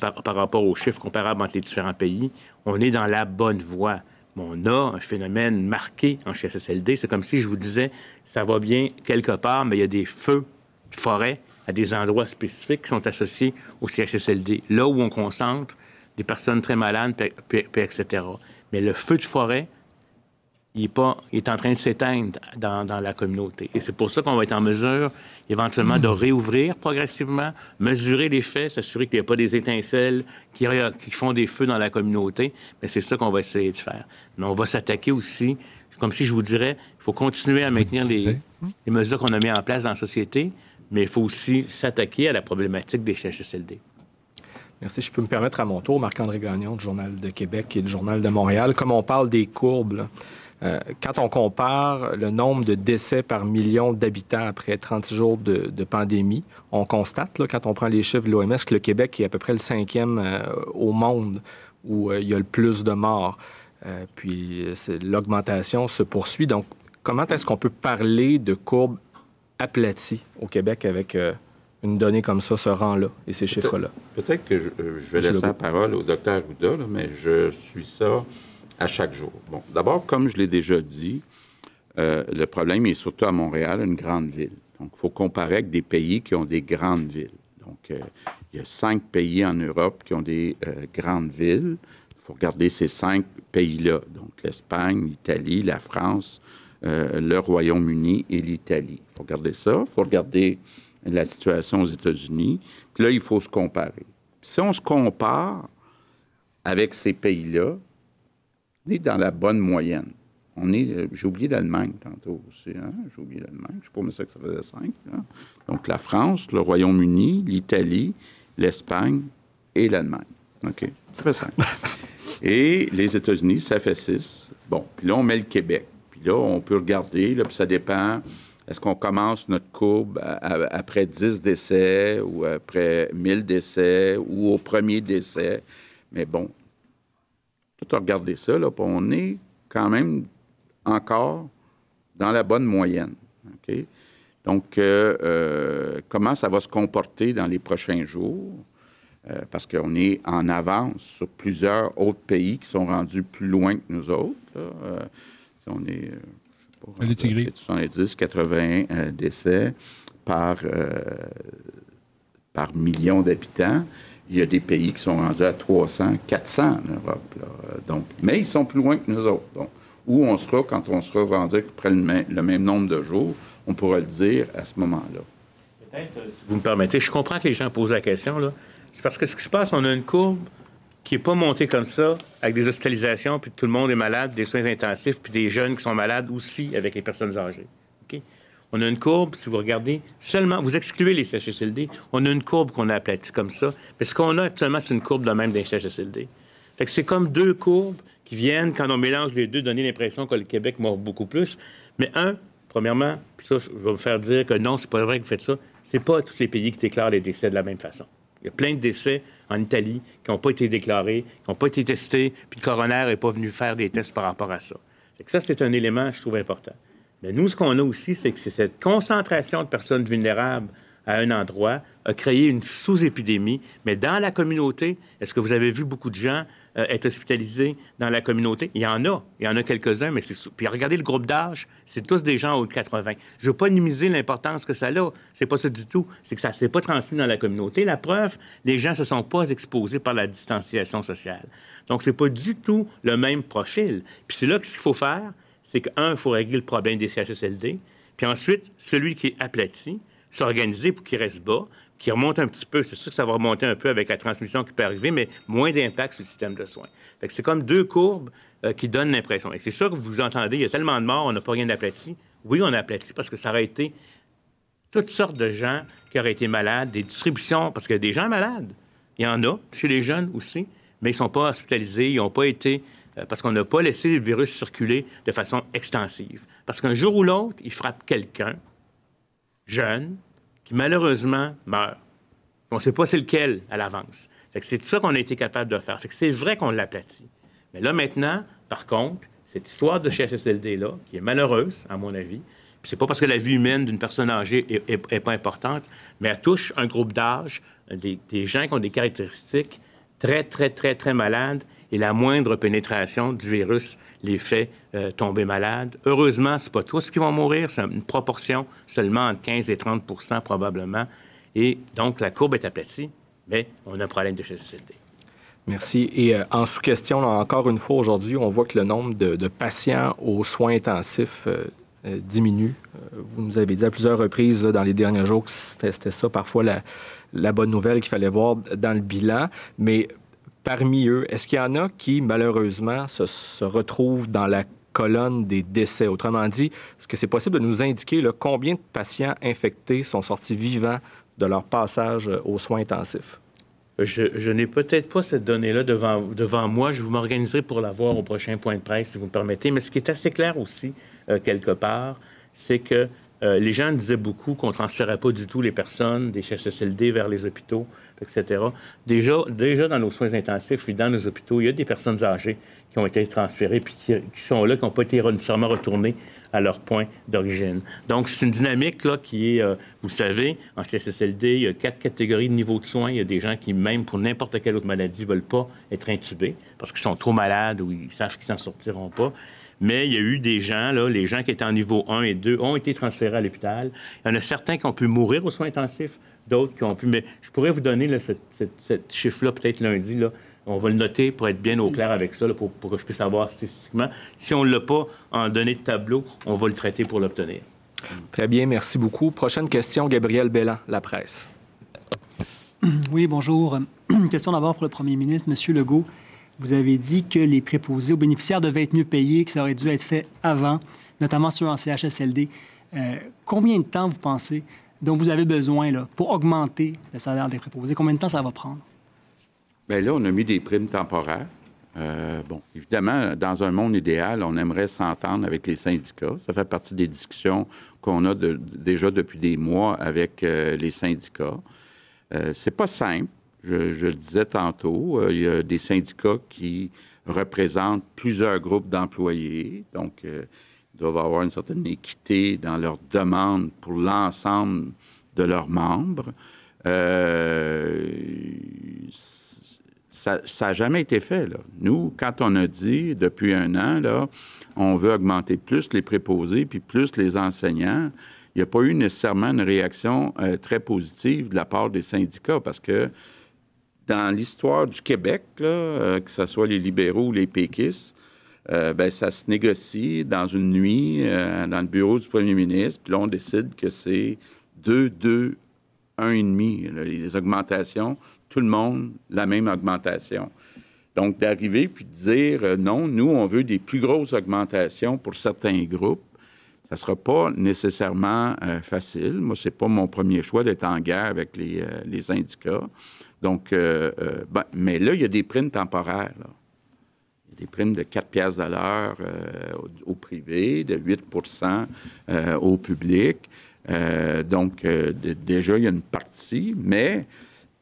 par, rapport aux chiffres comparables entre les différents pays. On est dans la bonne voie. On a un phénomène marqué en CHSLD. C'est comme si je vous disais, ça va bien quelque part, mais il y a des feux de forêt à des endroits spécifiques qui sont associés au CHSLD. Là où on concentre des personnes très malades, etc. Mais le feu de forêt, il est, pas, il est en train de s'éteindre dans, dans, la communauté. Et c'est pour ça qu'on va être en mesure éventuellement de réouvrir progressivement, mesurer les faits, s'assurer qu'il n'y a pas des étincelles qui, qui, font des feux dans la communauté. Mais c'est ça qu'on va essayer de faire. Mais on va s'attaquer aussi, comme si je vous dirais, il faut continuer à maintenir les, les mesures qu'on a mises en place dans la société, mais il faut aussi s'attaquer à la problématique des CHSLD. Merci. Je peux me permettre à mon tour, Marc-André Gagnon du Journal de Québec et du Journal de Montréal. Comme on parle des courbes, quand on compare le nombre de décès par million d'habitants après 30 jours de, pandémie, on constate, là, quand on prend les chiffres de l'OMS, que le Québec est à peu près le cinquième euh, au monde où euh, il y a le plus de morts. puis l'augmentation se poursuit. Donc, comment est-ce qu'on peut parler de courbes aplaties au Québec avec une donnée comme ça se rend là et ces chiffres-là? Peut-être que je, vais laisser la parole au docteur Arruda, mais je suis ça à chaque jour. Bon, d'abord, comme je l'ai déjà dit, le problème est surtout à Montréal, une grande ville. Donc, il faut comparer avec des pays qui ont des grandes villes. Donc, il y a cinq pays en Europe qui ont des grandes villes. Il faut regarder ces cinq pays-là. Donc, l'Espagne, l'Italie, la France, euh, le Royaume-Uni et l'Italie. Il faut regarder ça. Il faut regarder la situation aux États-Unis. Puis là, il faut se comparer. si on se compare avec ces pays-là, on est dans la bonne moyenne. On est, euh, j'ai oublié l'Allemagne tantôt aussi. Hein? J'ai oublié l'Allemagne. Je ne sais pas ça que ça faisait cinq. Donc la France, le Royaume-Uni, l'Italie, l'Espagne et l'Allemagne. OK? Ça fait cinq. et les États-Unis, ça fait six. Bon, puis là, on met le Québec là, on peut regarder, là, puis ça dépend. Est-ce qu'on commence notre courbe après 10 décès ou après 1000 décès ou au premier décès? Mais bon, tout à regarder ça, là, on est quand même encore dans la bonne moyenne. Donc, euh, euh, comment ça va se comporter dans les prochains jours? Euh, parce qu'on est en avance sur plusieurs autres pays qui sont rendus plus loin que nous autres. On est, je sais pas, 70, 80 euh, décès par, par million d'habitants. Il y a des pays qui sont rendus à 300, 400 en Europe. Donc, mais ils sont plus loin que nous autres. Donc, où on sera quand on sera rendu après le, le même nombre de jours, on pourra le dire à ce moment-là. Peut-être, si vous me permettez, je comprends que les gens posent la question. Là. C'est parce que ce qui se passe, on a une courbe qui n'est pas monté comme ça, avec des hospitalisations, puis tout le monde est malade, des soins intensifs, puis des jeunes qui sont malades aussi avec les personnes âgées. On a une courbe, si vous regardez, seulement, vous excluez les CHSLD, on a une courbe qu'on a aplatie comme ça. Mais ce qu'on a actuellement, c'est une courbe de même des CHSLD. Fait que c'est comme deux courbes qui viennent, quand on mélange les deux, donner l'impression que le Québec mord beaucoup plus. Mais un, premièrement, puis ça, je vais me faire dire que non, c'est pas vrai que vous faites ça, c'est pas tous les pays qui déclarent les décès de la même façon. Il y a plein de décès en Italie qui n'ont pas été déclarés, qui n'ont pas été testés, puis le coroner n'est pas venu faire des tests par rapport à ça. ça, c'est un élément, je trouve, important. Mais nous, ce qu'on a aussi, c'est que c'est cette concentration de personnes vulnérables à un endroit a créé une sous-épidémie. Mais dans la communauté, est-ce que vous avez vu beaucoup de gens euh, être hospitalisés dans la communauté? Il y en a. Il y en a quelques-uns, mais c'est... Puis regardez le groupe d'âge, c'est tous des gens au de 80. Je ne veux pas minimiser l'importance que ça a. C'est pas ça du tout. C'est que ça ne s'est pas transmis dans la communauté. La preuve, les gens ne se sont pas exposés par la distanciation sociale. Donc, c'est pas du tout le même profil. Puis c'est là que ce qu'il faut faire, c'est qu'un, il faut régler le problème des CHSLD. Puis ensuite, celui qui est aplati, s'organiser pour qu'il reste bas, qu'il remonte un petit peu. C'est sûr que ça va remonter un peu avec la transmission qui peut arriver, mais moins d'impact sur le système de soins. c'est comme deux courbes euh, qui donnent l'impression. Et c'est ça que vous entendez, il y a tellement de morts, on n'a pas rien d'aplati. Oui, on a aplati parce que ça aurait été toutes sortes de gens qui auraient été malades, des distributions, parce qu'il y a des gens malades. Il y en a chez les jeunes aussi, mais ils ne sont pas hospitalisés, ils n'ont pas été parce qu'on n'a pas laissé le virus circuler de façon extensive. Parce qu'un jour ou l'autre, il frappe quelqu'un, jeune, qui malheureusement meurt. On ne sait pas c'est lequel à l'avance. C'est ça qu'on a été capable de faire. c'est vrai qu'on l'aplatit. Mais là, maintenant, par contre, cette histoire de CHSLD-là, qui est malheureuse, à mon avis, c'est pas parce que la vie humaine d'une personne âgée est, pas importante, mais elle touche un groupe d'âge, des, des, gens qui ont des caractéristiques très, très, très, très malades et la moindre pénétration du virus les fait euh, tomber malades. Heureusement, ce pas tous qui vont mourir, c'est une proportion seulement entre 15 et 30% probablement. Et donc, la courbe est aplatie, mais on a un problème de CHSLD. Merci. Et euh, en sous-question, encore une fois, aujourd'hui, on voit que le nombre de, patients aux soins intensifs euh, diminue. vous nous avez dit à plusieurs reprises dans les derniers jours que c'était ça, parfois la, la bonne nouvelle qu'il fallait voir dans le bilan. Mais parmi eux, est-ce qu'il y en a qui, malheureusement, se, retrouvent dans la colonne des décès? Autrement dit, est-ce que c'est possible de nous indiquer combien de patients infectés sont sortis vivants de leur passage euh, aux soins intensifs? Je, n'ai peut-être pas cette donnée-là devant, devant moi. Je vous m'organiserai pour la voir au prochain point de presse, si vous me permettez. Mais ce qui est assez clair aussi, euh, quelque part, c'est que les gens disaient beaucoup qu'on ne transférait pas du tout les personnes des CHSLD vers les hôpitaux, etc. Déjà, déjà dans nos soins intensifs et dans nos hôpitaux, il y a des personnes âgées qui ont été transférées puis qui, sont là, qui n'ont pas été nécessairement retournées à leur point d'origine. Donc, c'est une dynamique là, qui est, euh, vous savez, en CSSLD, il y a quatre catégories de niveau de soins. Il y a des gens qui, même pour n'importe quelle autre maladie, ne veulent pas être intubés parce qu'ils sont trop malades ou ils savent qu'ils n'en sortiront pas. Mais il y a eu des gens, là, les gens qui étaient en niveau 1 et 2 ont été transférés à l'hôpital. Il y en a certains qui ont pu mourir aux soins intensifs, d'autres qui ont pu... Mais je pourrais vous donner là, ce chiffre-là peut-être lundi. Là on va le noter pour être bien au clair avec ça, pour, que je puisse savoir statistiquement. Si on ne l'a pas en données de tableau, on va le traiter pour l'obtenir. Très bien, merci beaucoup. Prochaine question, Gabriel Bellan, La Presse. Oui, bonjour. Une question d'abord pour le premier ministre, Monsieur Legault. Vous avez dit que les préposés aux bénéficiaires devaient être mieux payés, que ça aurait dû être fait avant, notamment ceux en CHSLD. Euh, combien de temps vous pensez dont vous avez besoin là, pour augmenter le salaire des préposés? Combien de temps ça va prendre? Bien là, on a mis des primes temporaires. Euh, bon, évidemment, dans un monde idéal, on aimerait s'entendre avec les syndicats. Ça fait partie des discussions qu'on a déjà depuis des mois avec euh, les syndicats. Euh, c'est pas simple. Je, le disais tantôt, il y a des syndicats qui représentent plusieurs groupes d'employés, donc doivent avoir une certaine équité dans leurs demandes pour l'ensemble de leurs membres ça n'a jamais été fait. Nous, quand on a dit depuis un an, là, on veut augmenter plus les préposés puis plus les enseignants, il n'y a pas eu nécessairement une réaction euh, très positive de la part des syndicats parce que dans l'histoire du Québec, euh, que ce soit les libéraux ou les péquistes, euh, ben, ça se négocie dans une nuit dans le bureau du premier ministre, puis là, on décide que c'est 2, 2, 1,5, les augmentations tout le monde la même augmentation. Donc, d'arriver puis de dire euh, non, nous, on veut des plus grosses augmentations pour certains groupes, ça ne sera pas nécessairement euh, facile. Moi, ce n'est pas mon premier choix d'être en guerre avec les, euh, syndicats. Donc, ben, mais là, il y a des primes temporaires. A des primes de 4 piastres de l'heure au, privé, de 8% au public. donc, déjà, il y a une partie, mais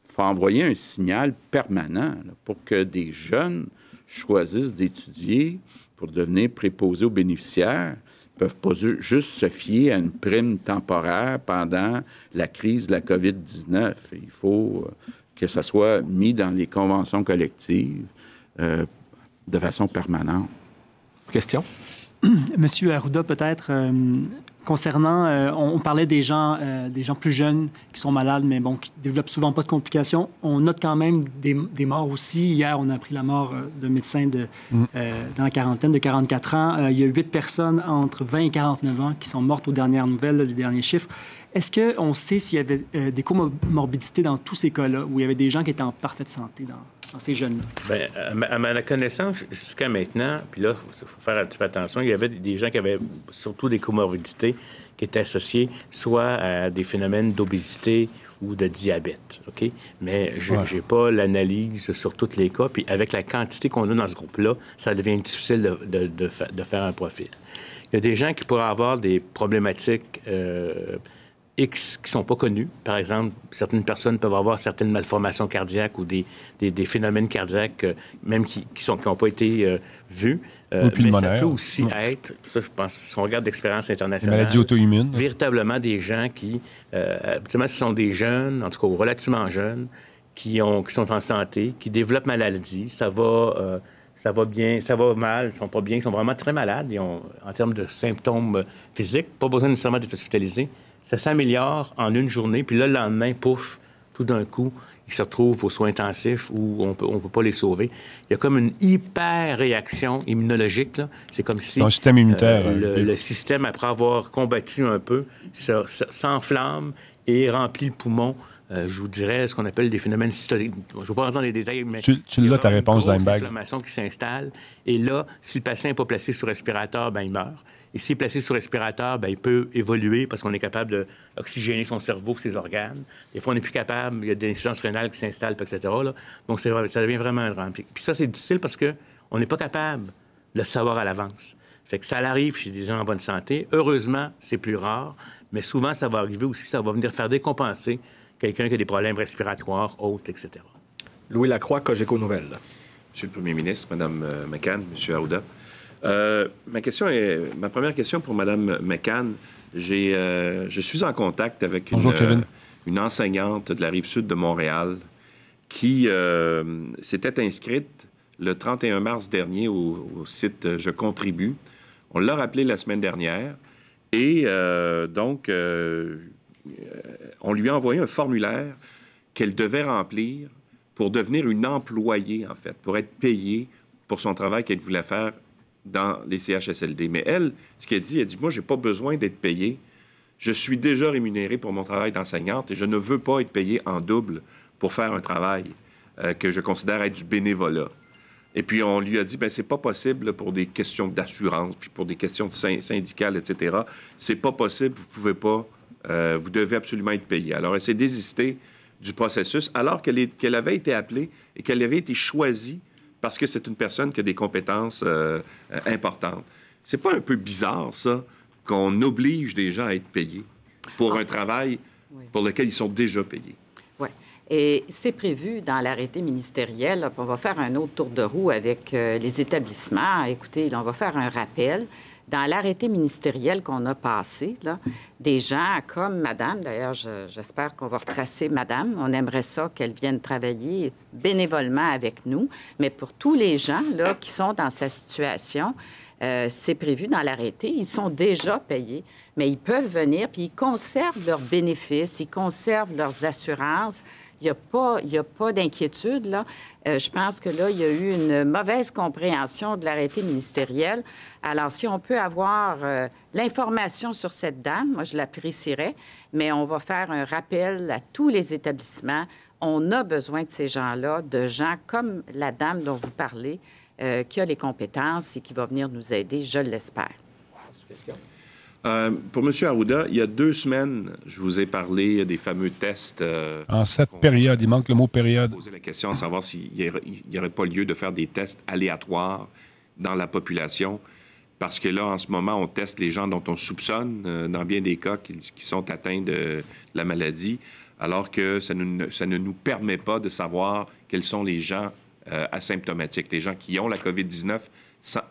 faut envoyer un signal permanent pour que des jeunes choisissent d'étudier pour devenir préposés aux bénéficiaires. Ils peuvent pas juste se fier à une prime temporaire pendant la crise de la COVID-19. Il faut euh, que ça soit mis dans les conventions collectives euh, de façon permanente. Question? Monsieur Arruda, peut-être, euh, concernant, euh, on, parlait des gens, euh, des gens plus jeunes qui sont malades, mais bon, qui développent souvent pas de complications. On note quand même des, morts aussi. Hier, on a appris la mort d'un médecin de, mm. dans la quarantaine de 44 ans. il y a huit personnes entre 20 et 49 ans qui sont mortes aux dernières nouvelles, les derniers chiffres. Est-ce qu'on sait s'il y avait des comorbidités dans tous ces cas-là, où il y avait des gens qui étaient en parfaite santé dans, ces jeunes-là? Bien, à ma connaissance, jusqu'à maintenant, puis là, il faut faire un petit peu attention, il y avait des gens qui avaient surtout des comorbidités qui étaient associées soit à des phénomènes d'obésité ou de diabète, OK? Mais je n'ai pas l'analyse sur tous les cas, puis avec la quantité qu'on a dans ce groupe-là, ça devient difficile de, de, de, faire un profil. Il y a des gens qui pourraient avoir des problématiques... Euh, X qui ne sont pas connus. Par exemple, certaines personnes peuvent avoir certaines malformations cardiaques ou des, des, phénomènes cardiaques, euh, même qui n'ont qui pas été euh, vus. Euh, mais ça peut aussi être, ça je pense, si on regarde d'expérience internationale, maladies auto-immunes. Véritablement des gens qui, habituellement, ce sont des jeunes, en tout cas relativement jeunes, qui, ont, qui sont en santé, qui développent maladie. Ça va ça va bien, ça va mal, ils sont pas bien, ils sont vraiment très malades. Ils ont, en termes de symptômes physiques, pas besoin nécessairement d'être hospitalisés, ça s'améliore en une journée, puis là, le lendemain, pouf, tout d'un coup, ils se retrouvent aux soins intensifs où on peut, ne on peut pas les sauver. Il y a comme une hyper-réaction immunologique. C'est comme si... Le système immunitaire. Euh, le, système, après avoir combattu un peu, s'enflamme et remplit le poumon euh, je vous dirais ce qu'on appelle des phénomènes cytotoxiques. Je ne vais pas rentrer dans les détails, mais. Tu, tu l'as ta réponse, Une inflammation qui s'installe. Et là, si le patient n'est pas placé sous respirateur, ben, il meurt. Et s'il est placé sous respirateur, ben, il peut évoluer parce qu'on est capable d'oxygéner son cerveau, ses organes. Des fois, on n'est plus capable, il y a des insuffisance rénale qui s'installent, etc. Là. Donc, ça devient vraiment un drame. Puis ça, c'est difficile parce qu'on n'est pas capable de le savoir à l'avance. Fait que ça arrive chez des gens en bonne santé. Heureusement, c'est plus rare, mais souvent, ça va arriver aussi, ça va venir faire décompenser quelqu'un qui a des problèmes respiratoires, autres, etc. Louis Lacroix, Cogeco Nouvelles. Monsieur le Premier ministre, Mme euh, McCann, M. Aouda. Euh, ma, question est, ma première question pour Mme McCann. J'ai, euh, je suis en contact avec une, une, enseignante de la rive sud de Montréal qui s'était inscrite le 31 mars dernier au, site Je contribue. On l'a rappelé la semaine dernière. Et donc, on lui a envoyé un formulaire qu'elle devait remplir pour devenir une employée, en fait, pour être payée pour son travail qu'elle voulait faire dans les CHSLD. Mais elle, ce qu'elle dit, elle dit, moi, je n'ai pas besoin d'être payée. Je suis déjà rémunérée pour mon travail d'enseignante et je ne veux pas être payée en double pour faire un travail euh, que je considère être du bénévolat. Et puis, on lui a dit, ben c'est pas possible pour des questions d'assurance, puis pour des questions syndicales, etc. C'est pas possible, vous pouvez pas, euh, vous devez absolument être payé. Alors, elle s'est désistée du processus, alors qu'elle avait été appelée et qu'elle avait été choisie parce que c'est une personne qui a des compétences euh, importantes. C'est pas un peu bizarre, ça, qu'on oblige des gens à être payés pour un travail pour lequel ils sont déjà payés? Oui. Et c'est prévu dans l'arrêté ministériel. on va faire un autre tour de roue avec euh, les établissements. Écoutez, on va faire un rappel dans l'arrêté ministériel qu'on a passé, des gens comme Madame, d'ailleurs, j'espère qu'on va retracer Madame, on aimerait ça qu'elle vienne travailler bénévolement avec nous, mais pour tous les gens là, qui sont dans sa situation, euh, c'est prévu dans l'arrêté, ils sont déjà payés, mais ils peuvent venir, puis ils conservent leurs bénéfices, ils conservent leurs assurances, il n'y a pas, pas d'inquiétude. Là. Euh, je pense que là, il y a eu une mauvaise compréhension de l'arrêté ministériel. Alors, si on peut avoir euh, l'information sur cette dame, moi, je l'apprécierais, mais on va faire un rappel à tous les établissements. On a besoin de ces gens-là, de gens comme la dame dont vous parlez, euh, qui a les compétences et qui va venir nous aider, je l'espère. Euh, pour M. Arruda, il y a deux semaines, je vous ai parlé des fameux tests. Euh, en cette période, il manque le mot période. Poser la question à savoir s'il n'y aurait pas lieu de faire des tests aléatoires dans la population. Parce que là, en ce moment, on teste les gens dont on soupçonne, euh, dans bien des cas, qui, sont atteints de la maladie, alors que ça ne, ça ne, nous permet pas de savoir quels sont les gens asymptomatiques, les gens qui ont la COVID-19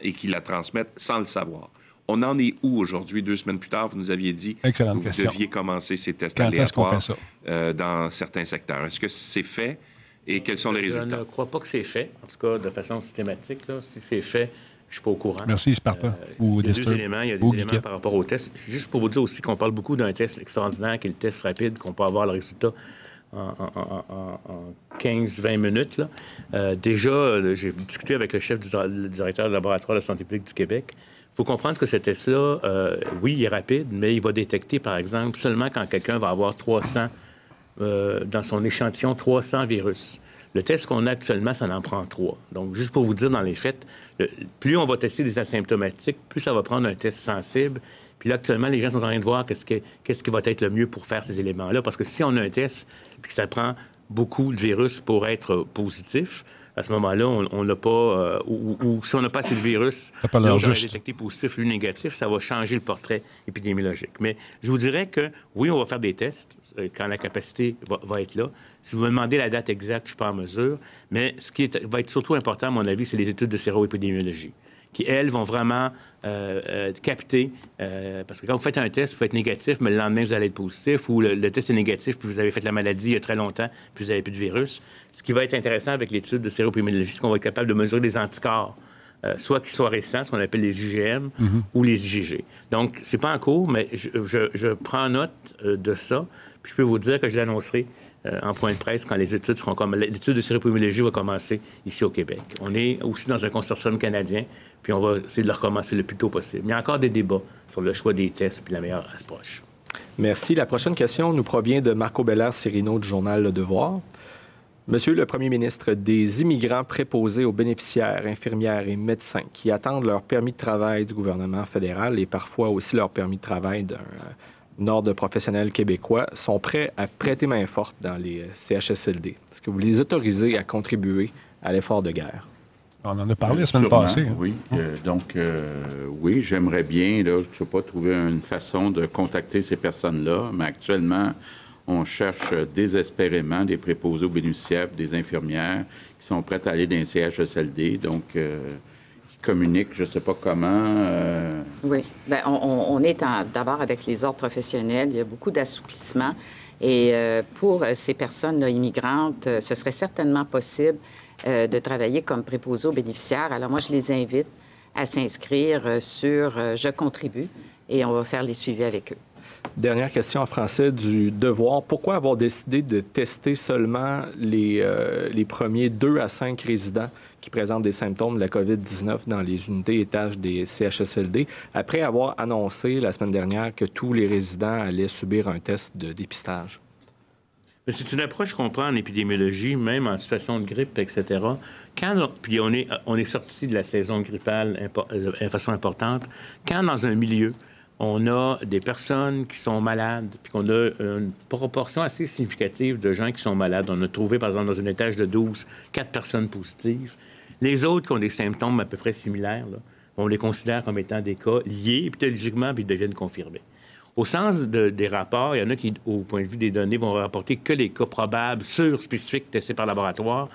et qui la transmettent sans le savoir. On en est où aujourd'hui, deux semaines plus tard? Vous nous aviez dit que vous deviez commencer ces tests aléatoires euh, dans certains secteurs. Est-ce que c'est fait? Et quels sont les résultats? Je ne crois pas que c'est fait, en tout cas de façon systématique. Si c'est fait, je ne suis pas au courant. Merci, Sparta. Euh, il y a deux éléments. Il y a des éléments par rapport au test. Juste pour vous dire aussi qu'on parle beaucoup d'un test extraordinaire, qui est le test rapide, qu'on peut avoir le résultat en, 15-20 minutes. Euh, déjà, j'ai discuté avec le chef du directeur du laboratoire de la santé publique du Québec faut comprendre que ce test-là, euh, oui, il est rapide, mais il va détecter, par exemple, seulement quand quelqu'un va avoir 300, euh, dans son échantillon, 300 virus. Le test qu'on a actuellement, ça en prend trois. Donc, juste pour vous dire dans les faits, plus on va tester des asymptomatiques, plus ça va prendre un test sensible. Puis là, actuellement, les gens sont en train de voir qu'est-ce qu'est-ce qui va être le mieux pour faire ces éléments-là. Parce que si on a un test, puis que ça prend beaucoup de virus pour être positif, à ce moment-là, on n'a pas, euh, ou, si on n'a pas assez de virus, on va détecté positif ou négatif, ça va changer le portrait épidémiologique. Mais je vous dirais que oui, on va faire des tests euh, quand la capacité va, être là. Si vous me demandez la date exacte, je ne suis pas en mesure. Mais ce qui va être surtout important, à mon avis, c'est les études de séroépidémiologie qui, elles, vont vraiment euh, euh, capter. Euh, parce que quand vous faites un test, vous faites négatif, mais le lendemain, vous allez être positif, ou le, test est négatif, puis vous avez fait la maladie il y a très longtemps, puis vous n'avez plus de virus. Ce qui va être intéressant avec l'étude de séropimidologie, c'est qu'on va être capable de mesurer des anticorps. soit qui soient récents, ce qu'on appelle les IgM, mm-hmm. ou les IgG. Donc, c'est pas en cours, mais je, prends note de ça. Puis je peux vous dire que je l'annoncerai en point de presse quand les études seront comme l'étude de séropimidologie va commencer ici au Québec. On est aussi dans un consortium canadien puis on va essayer de le recommencer le plus tôt possible. il y a encore des débats sur le choix des tests puis la meilleure approche. Merci. La prochaine question nous provient de Marco Bellard Cirino du journal Le Devoir. Monsieur le Premier ministre, des immigrants préposés aux bénéficiaires, infirmières et médecins qui attendent leur permis de travail du gouvernement fédéral et parfois aussi leur permis de travail d'un ordre professionnel québécois sont prêts à prêter main forte dans les CHSLD. Est-ce que vous les autorisez à contribuer à l'effort de guerre? On en a parlé la semaine passée. Hein. Oui. donc, oui, j'aimerais bien, là, je sais pas, trouver une façon de contacter ces personnes-là, mais actuellement, on cherche désespérément des préposés aux bénéficiaires, des infirmières qui sont prêtes à aller dans les CHSLD. Donc, je ne sais pas comment. Oui. Bien, on, est d'abord avec les ordres professionnels. Il y a beaucoup d'assouplissement. Et euh, pour euh, ces personnes immigrantes, euh, ce serait certainement possible de travailler comme préposé aux bénéficiaires. Alors moi, je les invite à s'inscrire sur Je contribue et on va faire les suivis avec eux. Dernière question en français du devoir. Pourquoi avoir décidé de tester seulement les, les premiers deux à cinq résidents qui présentent des symptômes de la COVID-19 dans les unités étages des CHSLD, après avoir annoncé la semaine dernière que tous les résidents allaient subir un test de dépistage? C'est une approche qu'on prend en épidémiologie, même en situation de grippe, etc. Quand, puis on est, on sorti de la saison grippale euh, de façon importante. Quand dans un milieu, on a des personnes qui sont malades, puis qu'on a une proportion assez significative de gens qui sont malades. On a trouvé, par exemple, dans un étage de 12, quatre personnes positives. Les autres qui ont des symptômes à peu près similaires, on les considère comme étant des cas liés épidémiologiquement, puis ils deviennent confirmés. Au sens des rapports, il y en a qui, au point de vue des données, vont rapporter que les cas probables, sûrs, spécifiques, testés par laboratoire.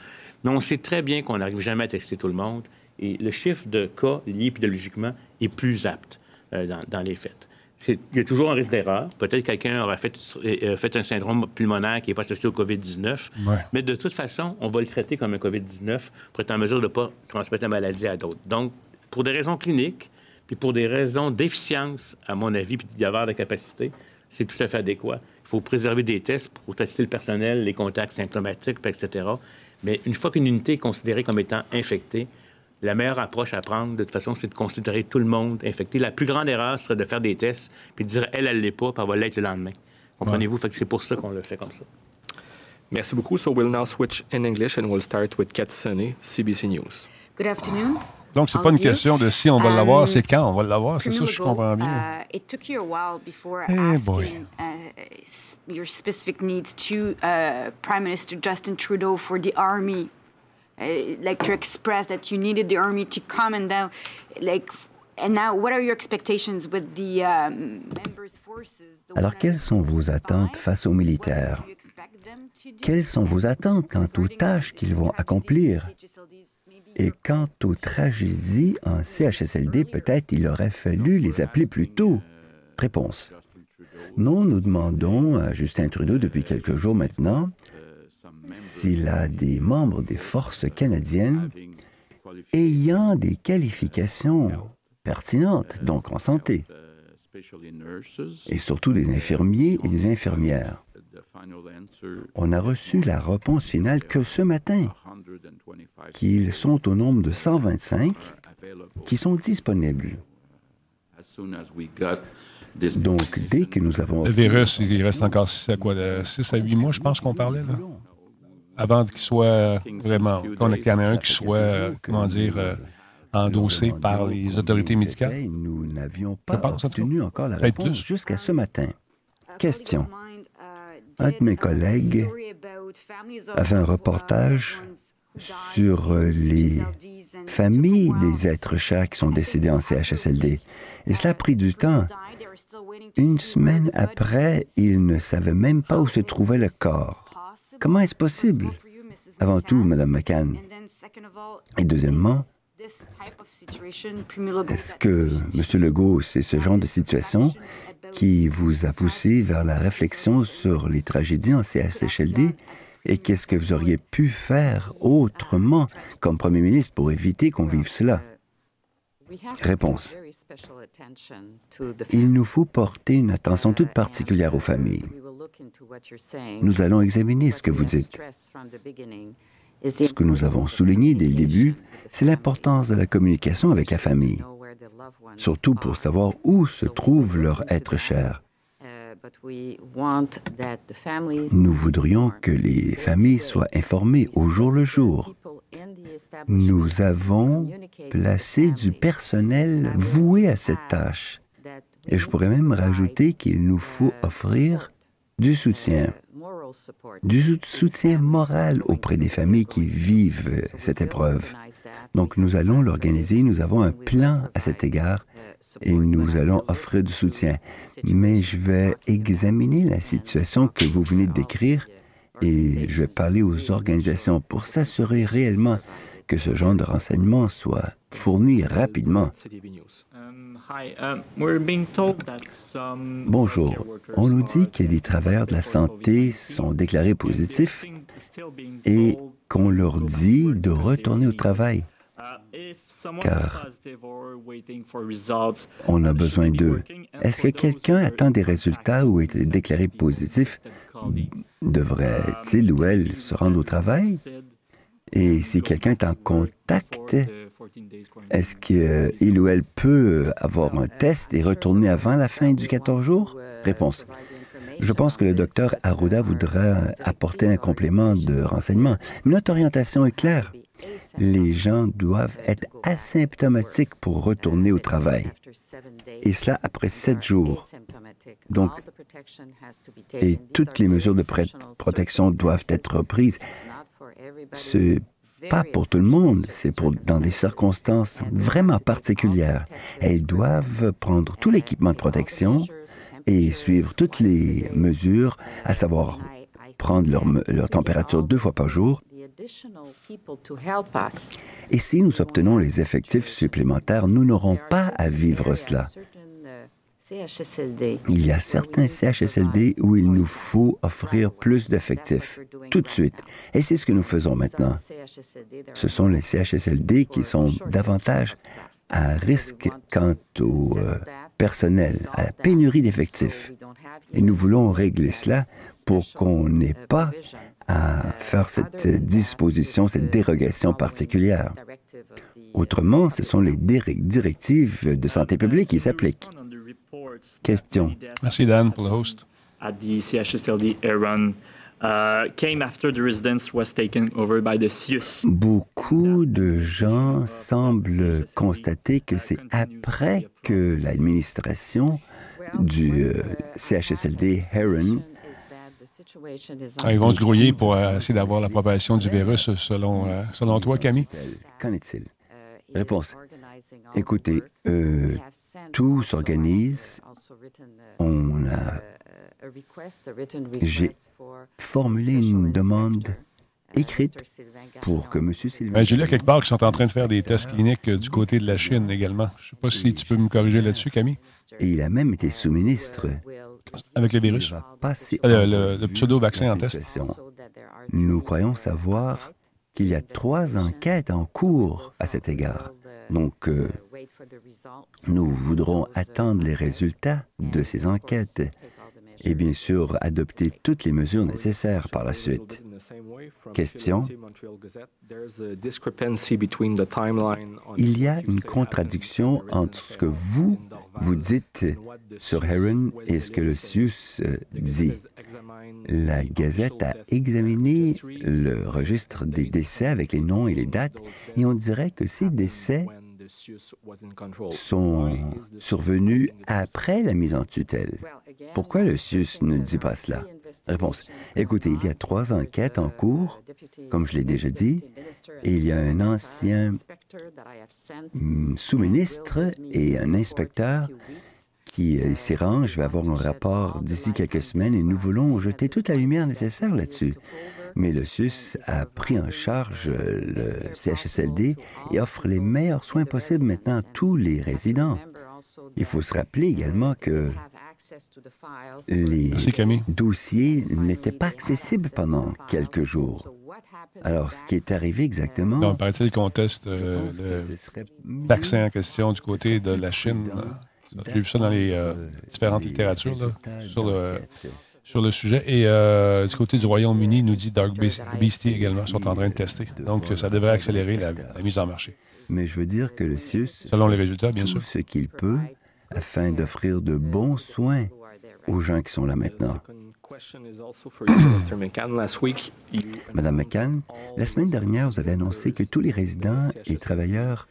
Mais on sait très bien qu'on n'arrive jamais à tester tout le monde. Et le chiffre de cas liés épidémiologiquement est plus apte euh, dans, les faits. Il y a toujours un risque d'erreur. Peut-être que quelqu'un aura fait, euh, fait, un syndrome pulmonaire qui n'est pas associé au COVID-19. Mais de toute façon, on va le traiter comme un COVID-19 pour être en mesure de ne pas transmettre la maladie à d'autres. Donc, pour des raisons cliniques, puis pour des raisons d'efficience, à mon avis, puis d'avoir de capacité, c'est tout à fait adéquat. Il faut préserver des tests pour tester le personnel, les contacts symptomatiques, etc. Mais une fois qu'une unité est considérée comme étant infectée, la meilleure approche à prendre, de toute façon, c'est de considérer tout le monde infecté. La plus grande erreur serait de faire des tests puis de dire elle, elle l'est pas, puis elle va l'être le lendemain. Comprenez-vous? Fait que c'est pour ça qu'on le fait comme ça. Merci beaucoup. So we'll now switch in English and we'll start with Kat Sonny, CBC News. Good afternoon. Donc, c'est pas une question de si on va l'avoir, c'est quand on va l'avoir. C'est ça, je comprends bien. Uh, it took you a while before hey eh, asking uh, your specific needs to uh, Prime Minister Justin Trudeau for the army uh, like to express that you needed the army to come and then like and now what are your expectations with the um, members forces Alors quelles sont vos attentes face aux militaires? Quelles sont vos attentes quant aux tâches qu'ils vont accomplir? Et quant aux tragédies en CHSLD, peut-être il aurait fallu les appeler plus tôt. Réponse. Non, nous demandons à Justin Trudeau depuis quelques jours maintenant s'il a des membres des forces canadiennes ayant des qualifications pertinentes, donc en santé, et surtout des infirmiers et des infirmières. On a reçu la réponse finale que ce matin, qu'ils sont au nombre de 125 qui sont disponibles. Donc, dès que nous avons... Le virus, il reste encore 6 à, 8 mois, je pense qu'on parlait, là avant qu'il soit vraiment, qu'on ait un qui soit, comment dire, euh, endossé par les autorités médicales? Nous n'avions pas obtenu encore la réponse jusqu'à ce matin. Question. Un de mes collègues a fait un reportage sur euh, les familles des êtres chers qui sont décédés en CHSLD. Et cela a pris du temps. Une semaine après, ils ne savaient même pas où se trouvait le corps. Comment est-ce possible? Avant tout, Mme McCann. Et deuxièmement, est-ce que, M. Legault, c'est ce genre de situation qui vous a poussé vers la réflexion sur les tragédies en CHSLD et qu'est-ce que vous auriez pu faire autrement comme Premier ministre pour éviter qu'on vive cela? Réponse. Il nous faut porter une attention toute particulière aux familles. Nous allons examiner ce que vous dites. Ce que nous avons souligné dès le début, c'est l'importance de la communication avec la famille, surtout pour savoir où se trouve leur être cher. Nous voudrions que les familles soient informées au jour le jour. Nous avons placé du personnel voué à cette tâche. Et je pourrais même rajouter qu'il nous faut offrir du soutien. du soutien moral auprès des familles qui vivent cette épreuve. Donc nous allons l'organiser, nous avons un plan à cet égard et nous allons offrir du soutien. Mais je vais examiner la situation que vous venez de décrire et je vais parler aux organisations pour s'assurer réellement que ce genre de renseignements soit fourni rapidement. Bonjour. On nous dit que des travailleurs de la santé sont déclarés positifs et qu'on leur dit de retourner au travail car on a besoin d'eux. Est-ce que quelqu'un attend des résultats ou est déclaré positif? Devrait-il ou elle se rendre au travail? Et si quelqu'un est en contact, est-ce qu'il ou elle peut avoir un test et retourner avant la fin du 14 jours? Réponse. Je pense que le docteur Arruda voudra apporter un complément de renseignement. Notre orientation est claire les gens doivent être asymptomatiques pour retourner au travail. Et cela après sept jours. Donc, et toutes les mesures de protection doivent être prises. C'est pas pour tout le monde, c'est pour dans des circonstances vraiment particulières. Elles doivent prendre tout l'équipement de protection et suivre toutes les mesures, à savoir prendre leur, leur température deux fois par jour et si nous obtenons les effectifs supplémentaires, nous n'aurons pas à vivre cela. Il y a certains CHSLD où il nous faut offrir plus d'effectifs, tout de suite. Et c'est ce que nous faisons maintenant. Ce sont les CHSLD qui sont davantage à risque quant au euh, personnel, à la pénurie d'effectifs. Et nous voulons régler cela pour qu'on n'ait pas à faire cette disposition, cette dérogation particulière. Autrement, ce sont les directives de santé publique qui s'appliquent. Question. Merci Dan pour le host. Beaucoup de gens semblent constater que c'est après que l'administration du euh, CHSLD Heron ah, ils vont se grouiller pour euh, essayer d'avoir la propagation du virus selon, euh, selon toi, Camille? Qu'en est-il? Réponse. Écoutez, euh, tout s'organise. On a... J'ai formulé une demande écrite pour que M. Sylvain... J'ai lu quelque part qu'ils sont en train de faire des tests cliniques du côté de la Chine également. Je ne sais pas si tu peux me corriger là-dessus, Camille. Et il a même été sous-ministre avec le virus? Euh, le, pseudo-vaccin en test. Nous croyons savoir qu'il y a trois enquêtes en cours à cet égard. Donc, euh, nous voudrons attendre les résultats de ces enquêtes et bien sûr adopter toutes les mesures nécessaires par la suite. Question. Il y a une contradiction entre ce que vous, vous dites sur Heron et ce que le CIUS euh, dit. La Gazette a examiné le registre des décès avec les noms et les dates et on dirait que ces décès sont survenus après la mise en tutelle. Pourquoi le CIUS ne dit pas cela? Réponse. Écoutez, il y a trois enquêtes en cours, comme je l'ai déjà dit, et il y a un ancien mm, sous-ministre et un inspecteur qui s'y rend. Je vais avoir un rapport d'ici quelques semaines et nous voulons jeter toute la lumière nécessaire là-dessus. Mais le SUS a pris en charge le CHSLD et offre les meilleurs soins possibles maintenant à tous les résidents. Il faut se rappeler également que les dossiers n'étaient pas accessibles pendant quelques jours. Alors, ce qui est arrivé exactement... Donc, paraît-il qu'on teste euh, le vaccin en question du côté de la Chine. J'ai vu ça dans les euh, différentes littératures sur, le, sur le sujet. Et euh, du côté du Royaume-Uni, nous dit Dark Beastie également sont en train de tester. Donc, ça devrait accélérer la, mise en marché. Mais je veux dire que le CIUS... Selon les résultats, bien sûr. ce qu'il peut afin d'offrir de bons soins aux gens qui sont là maintenant. Madame McCann, la semaine dernière, vous avez annoncé que tous les résidents et travailleurs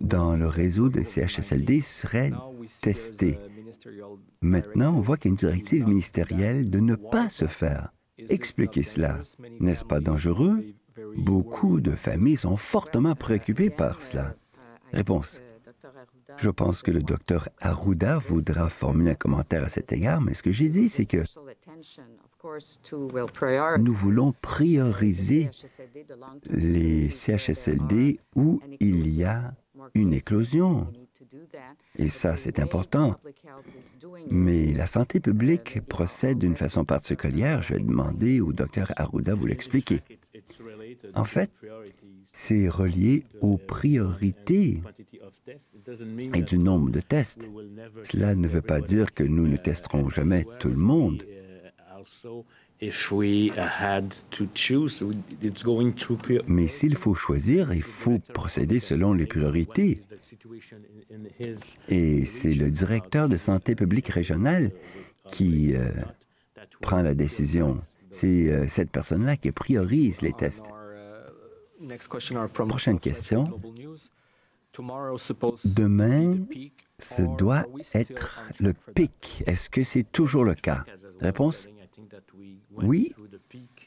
dans le réseau de CHSLD seraient testés. Maintenant, on voit qu'il y a une directive ministérielle de ne pas se faire. Expliquez cela. N'est-ce pas dangereux? Beaucoup de familles sont fortement préoccupées par cela. Réponse. Je pense que le docteur Arruda voudra formuler un commentaire à cet égard, mais ce que j'ai dit, c'est que nous voulons prioriser les CHSLD où il y a une éclosion. Et ça, c'est important. Mais la santé publique procède d'une façon particulière. Je vais demander au docteur Arruda vous l'expliquer. En fait, c'est relié aux priorités et du nombre de tests. Cela ne veut pas dire que nous ne testerons jamais tout le monde. Mais s'il faut choisir, il faut procéder selon les priorités. Et c'est le directeur de santé publique régionale qui euh, prend la décision. C'est euh, cette personne-là qui priorise les tests. Prochaine question. Demain, ce doit être le pic. Est-ce que c'est toujours le cas? Réponse? Oui,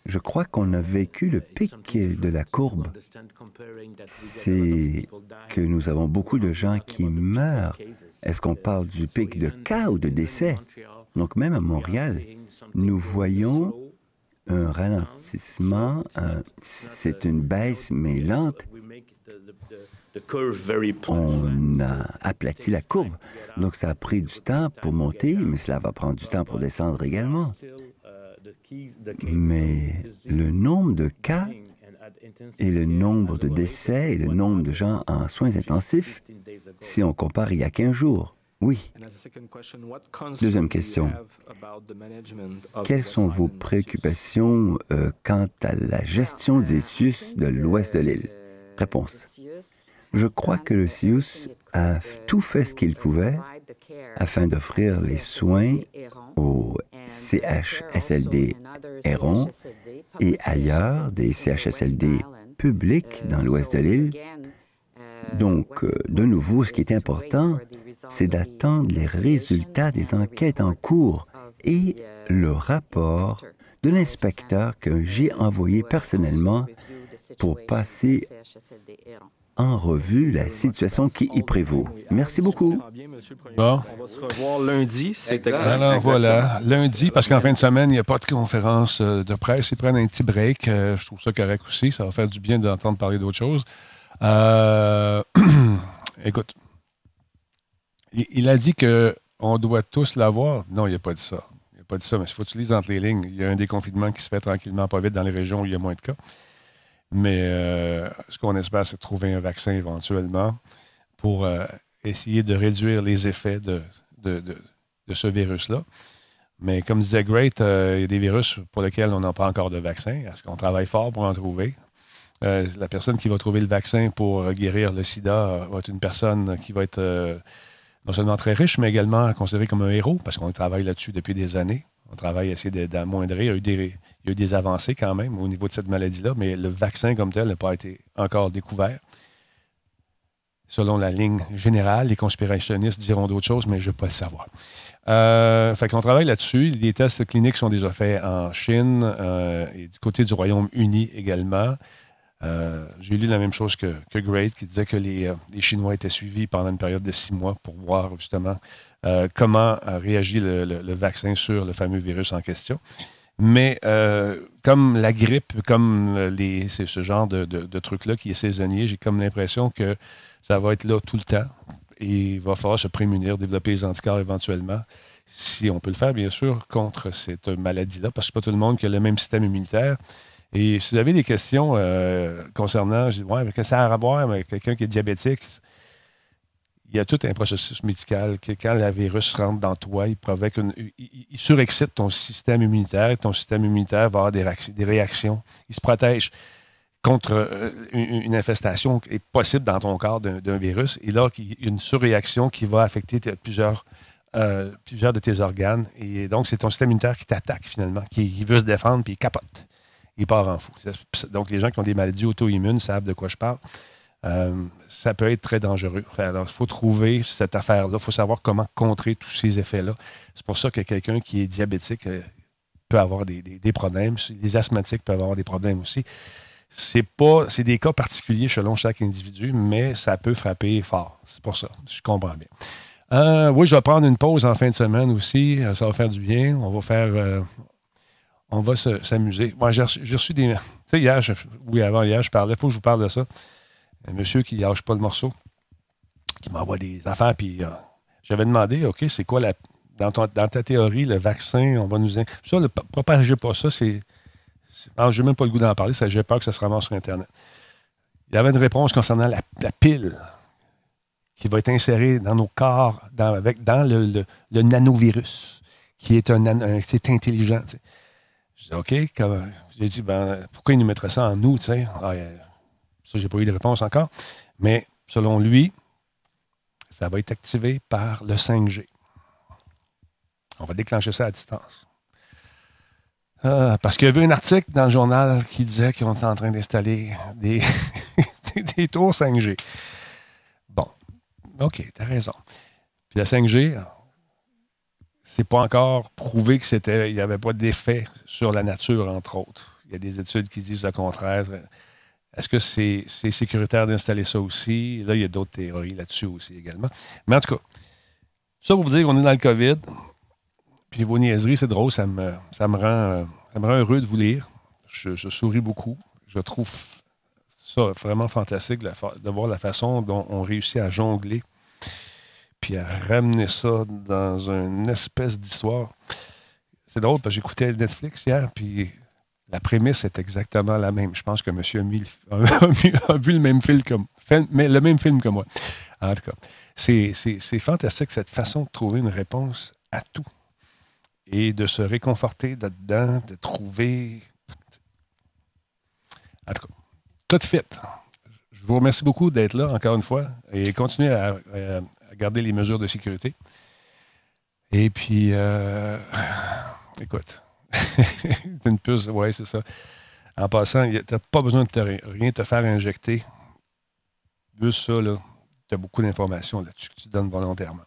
je crois qu'on a vécu le pic de la courbe. C'est que nous avons beaucoup de gens qui meurent. Est-ce qu'on parle du pic de cas ou de décès? Donc même à Montréal, nous voyons un ralentissement, c'est une baisse mais lente. On a aplati la courbe. Donc ça a pris du temps pour monter, mais cela va prendre du temps pour descendre également. Mais le nombre de cas et le nombre de décès et le nombre de gens en soins intensifs, si on compare il y a 15 jours, oui. Deuxième question. Quelles sont vos préoccupations euh, quant à la gestion des CIUS de l'ouest de l'île? Réponse. Je crois que le CIUS a tout fait ce qu'il pouvait afin d'offrir les soins aux CHSLD Héron et ailleurs des CHSLD publics dans l'ouest de l'île. Donc, euh, de nouveau, ce qui est important, c'est d'attendre les résultats des enquêtes en cours et le rapport de l'inspecteur que j'ai envoyé personnellement pour passer en revue la situation qui y prévaut. Merci beaucoup. Bon. On va se revoir lundi. Alors voilà, lundi, parce qu'en fin de semaine, il n'y a pas de conférence euh, de presse. Ils prennent un petit break. Euh, je trouve ça correct aussi. Ça va faire du bien d'entendre parler d'autre chose. Euh, écoute, il, a dit qu'on doit tous l'avoir. Non, il n'a pas dit ça. Il n'a pas dit ça, mais il faut que tu lises entre les lignes. Il y a un déconfinement qui se fait tranquillement, pas vite dans les régions où il y a moins de cas. Mais euh, ce qu'on espère, c'est trouver un vaccin éventuellement pour euh, essayer de réduire les effets de, de, ce virus-là. Mais comme disait Great, euh, il y a des virus pour lesquels on n'a pas encore de vaccin. Est-ce qu'on travaille fort pour en trouver? la personne qui va trouver le vaccin pour guérir le sida va être une personne qui va être non seulement très riche, mais également considérée comme un héros, parce qu'on travaille là-dessus depuis des années. On travaille à essayer d'amoindrir. Il il y a eu des avancées quand même au niveau de cette maladie-là, mais le vaccin comme tel n'a pas été encore découvert. Selon la ligne générale, les conspirationnistes diront d'autres choses, mais je ne veux pas le savoir. Euh, fait qu'on travaille là-dessus. Les tests cliniques sont déjà faits en Chine euh, et du côté du Royaume-Uni également. Euh, j'ai lu la même chose que, que Great, qui disait que les, Chinois étaient suivis pendant une période de six mois pour voir justement comment réagit le, vaccin sur le fameux virus en question. Mais euh, comme la grippe, comme les, ce genre de, de, truc-là qui est saisonnier, j'ai comme l'impression que ça va être là tout le temps. Et il va falloir se prémunir, développer les anticorps éventuellement, si on peut le faire, bien sûr, contre cette maladie-là, parce que pas tout le monde qui a le même système immunitaire. Et si vous avez des questions euh, concernant, je dis, ouais, que ça a à voir avec quelqu'un qui est diabétique? il y a tout un processus médical que quand le virus rentre dans toi, il provoque une, il, surexcite ton système immunitaire. Ton système immunitaire va avoir des, réactions. Il se protège contre euh, une, infestation qui est possible dans ton corps d'un virus. Et là, il y a une surréaction qui va affecter plusieurs, euh, plusieurs de tes organes. Et donc, c'est ton système immunitaire qui t'attaque finalement, qui, veut se défendre, puis il capote. Part en fou. Donc, les gens qui ont des maladies auto-immunes savent de quoi je parle. euh, ça peut être très dangereux. Alors, il faut trouver cette affaire-là. Il faut savoir comment contrer tous ces effets-là. C'est pour ça que quelqu'un qui est diabétique euh, peut avoir des, problèmes. Les asthmatiques peuvent avoir des problèmes aussi. C'est pas, c'est des cas particuliers selon chaque individu, mais ça peut frapper fort. C'est pour ça. Je comprends bien. Euh, oui, je vais prendre une pause en fin de semaine aussi. Ça va faire du bien. On va faire. On va s'amuser. Moi, j'ai reçu, des. Tu sais, hier, oui, avant hier, je parlais. Il faut que je vous parle de ça un monsieur qui lâche pas le morceau, qui m'envoie des affaires. Puis euh, j'avais demandé, OK, c'est quoi la. Dans, ta théorie, le vaccin, on va nous. Ça, ne propagez pas ça, c'est. Je n'ai même pas le goût d'en parler, j'ai peur que ça se ramasse sur Internet. Il y avait une réponse concernant la, pile qui va être insérée dans nos corps, dans le, nanovirus, qui est un, c'est intelligent. Je OK, j'ai dit, ben, pourquoi il nous mettrait ça en nous, tu sais? Ah, ça, je n'ai pas eu de réponse encore. Mais selon lui, ça va être activé par le 5G. On va déclencher ça à distance. Ah, parce qu'il y avait un article dans le journal qui disait qu'on était en train d'installer des, des tours 5G. Bon, OK, tu as raison. Puis la 5G, c'est pas encore prouvé que c'était, il n'y avait pas d'effet sur la nature, entre autres. Il y a des études qui disent le contraire. Est-ce que c'est sécuritaire d'installer ça aussi? Là, il y a d'autres théories là-dessus aussi également. Mais en tout cas, ça pour vous dire qu'on est dans le COVID. Puis vos niaiseries, c'est drôle, ça me, ça, me rend, ça me rend heureux de vous lire. Je, souris beaucoup. Je trouve ça vraiment fantastique de voir la façon dont on réussit à jongler puis à ramener ça dans une espèce d'histoire. C'est drôle parce que j'écoutais Netflix hier, puis la prémisse est exactement la même. Je pense que monsieur a, vu le même film que, moi. En tout cas, c'est fantastique cette façon de trouver une réponse à tout et de se réconforter là-dedans, de trouver. En tout cas, tout fait. Je vous remercie beaucoup d'être là encore une fois et continuez à, garder les mesures de sécurité. Et puis, euh, écoute, une puce, oui, c'est ça. En passant, tu n'as pas besoin de te, rien te faire injecter. Juste ça, tu as beaucoup d'informations là-dessus que tu donnes volontairement.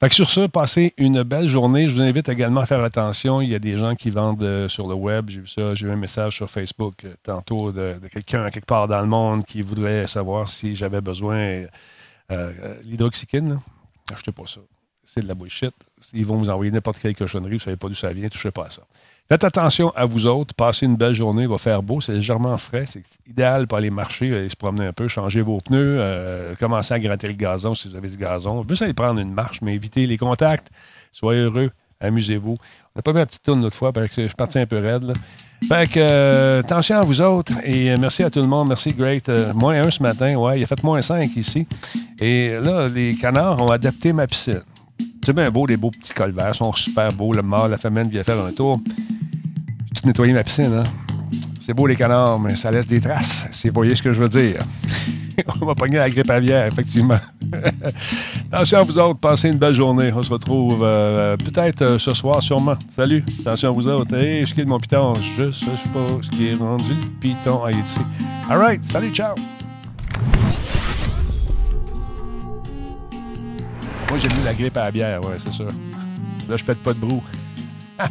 Fait que sur ça, passez une belle journée. Je vous invite également à faire attention. Il y a des gens qui vendent euh, sur le web. J'ai vu ça, j'ai eu un message sur Facebook euh, tantôt de, quelqu'un quelque part dans le monde qui voudrait savoir si j'avais besoin euh, l'hydroxyquine. Achetez pas ça c'est de la bullshit. Ils vont vous envoyer n'importe quelle cochonnerie, vous ne savez pas d'où ça vient, touchez pas à ça. Faites attention à vous autres, passez une belle journée, va faire beau, c'est légèrement frais, c'est idéal pour aller marcher, aller se promener un peu, changer vos pneus, euh, commencer à gratter le gazon si vous avez du gazon. Juste aller prendre une marche, mais évitez les contacts, soyez heureux, amusez-vous. On n'a pas mis la petite tourne l'autre fois parce que je suis parti un peu raide. Fait que, euh, attention à vous autres et euh, merci à tout le monde. Merci, Great. moins un ce matin, ouais, il a fait moins cinq ici. Et là, les canards ont adapté ma piscine. C'est bien beau, les beaux petits colverts. sont super beaux. Le mâle, la femelle vient faire un tour. J'ai tout nettoyé ma piscine. Hein? C'est beau, les canards, mais ça laisse des traces. Si vous voyez ce que je veux dire. On va pogner la grippe aviaire, effectivement. Attention à vous autres. Passez une belle journée. On se retrouve euh, peut-être euh, ce soir, sûrement. Salut. Attention à vous autres. Hey, ce qui est de mon piton, je sais pas ce qui est rendu le piton à ici. All right. Salut, ciao. Moi, j'ai mis la grippe à la bière, ouais, c'est sûr. Là, je pète pas de brou.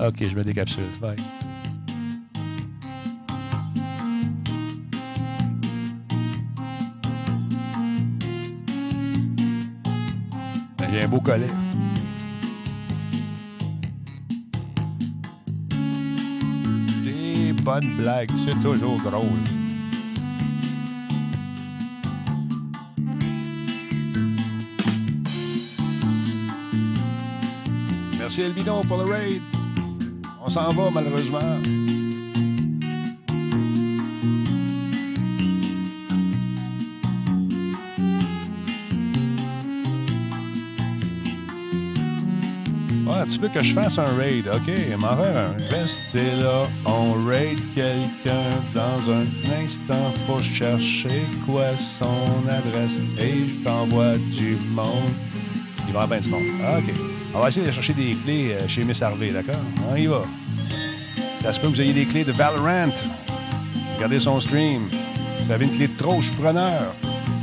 OK, je mets des capsules. Bye. J'ai un beau collet. Des bonnes blagues, c'est toujours drôle. Merci Elbidon pour le raid. On s'en va malheureusement. Que je fasse un raid? OK, m'en. Restez là, on raid quelqu'un dans un instant. Faut chercher quoi son adresse et je t'envoie du monde. Il va bien du monde. OK. On va essayer de chercher des clés euh, chez Miss Harvey, d'accord? On y va. Ça se peut que vous ayez des clés de Valorant. Regardez son stream. J'avais une clé de trop, je suis preneur.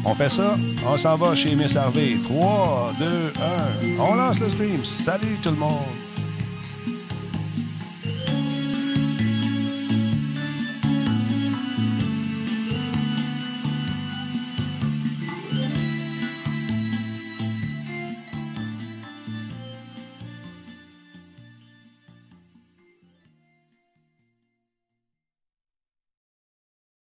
On fait ça, on s'en va chez Miss Harvey. 3, 2, 1. On lance le stream. Salut tout le monde.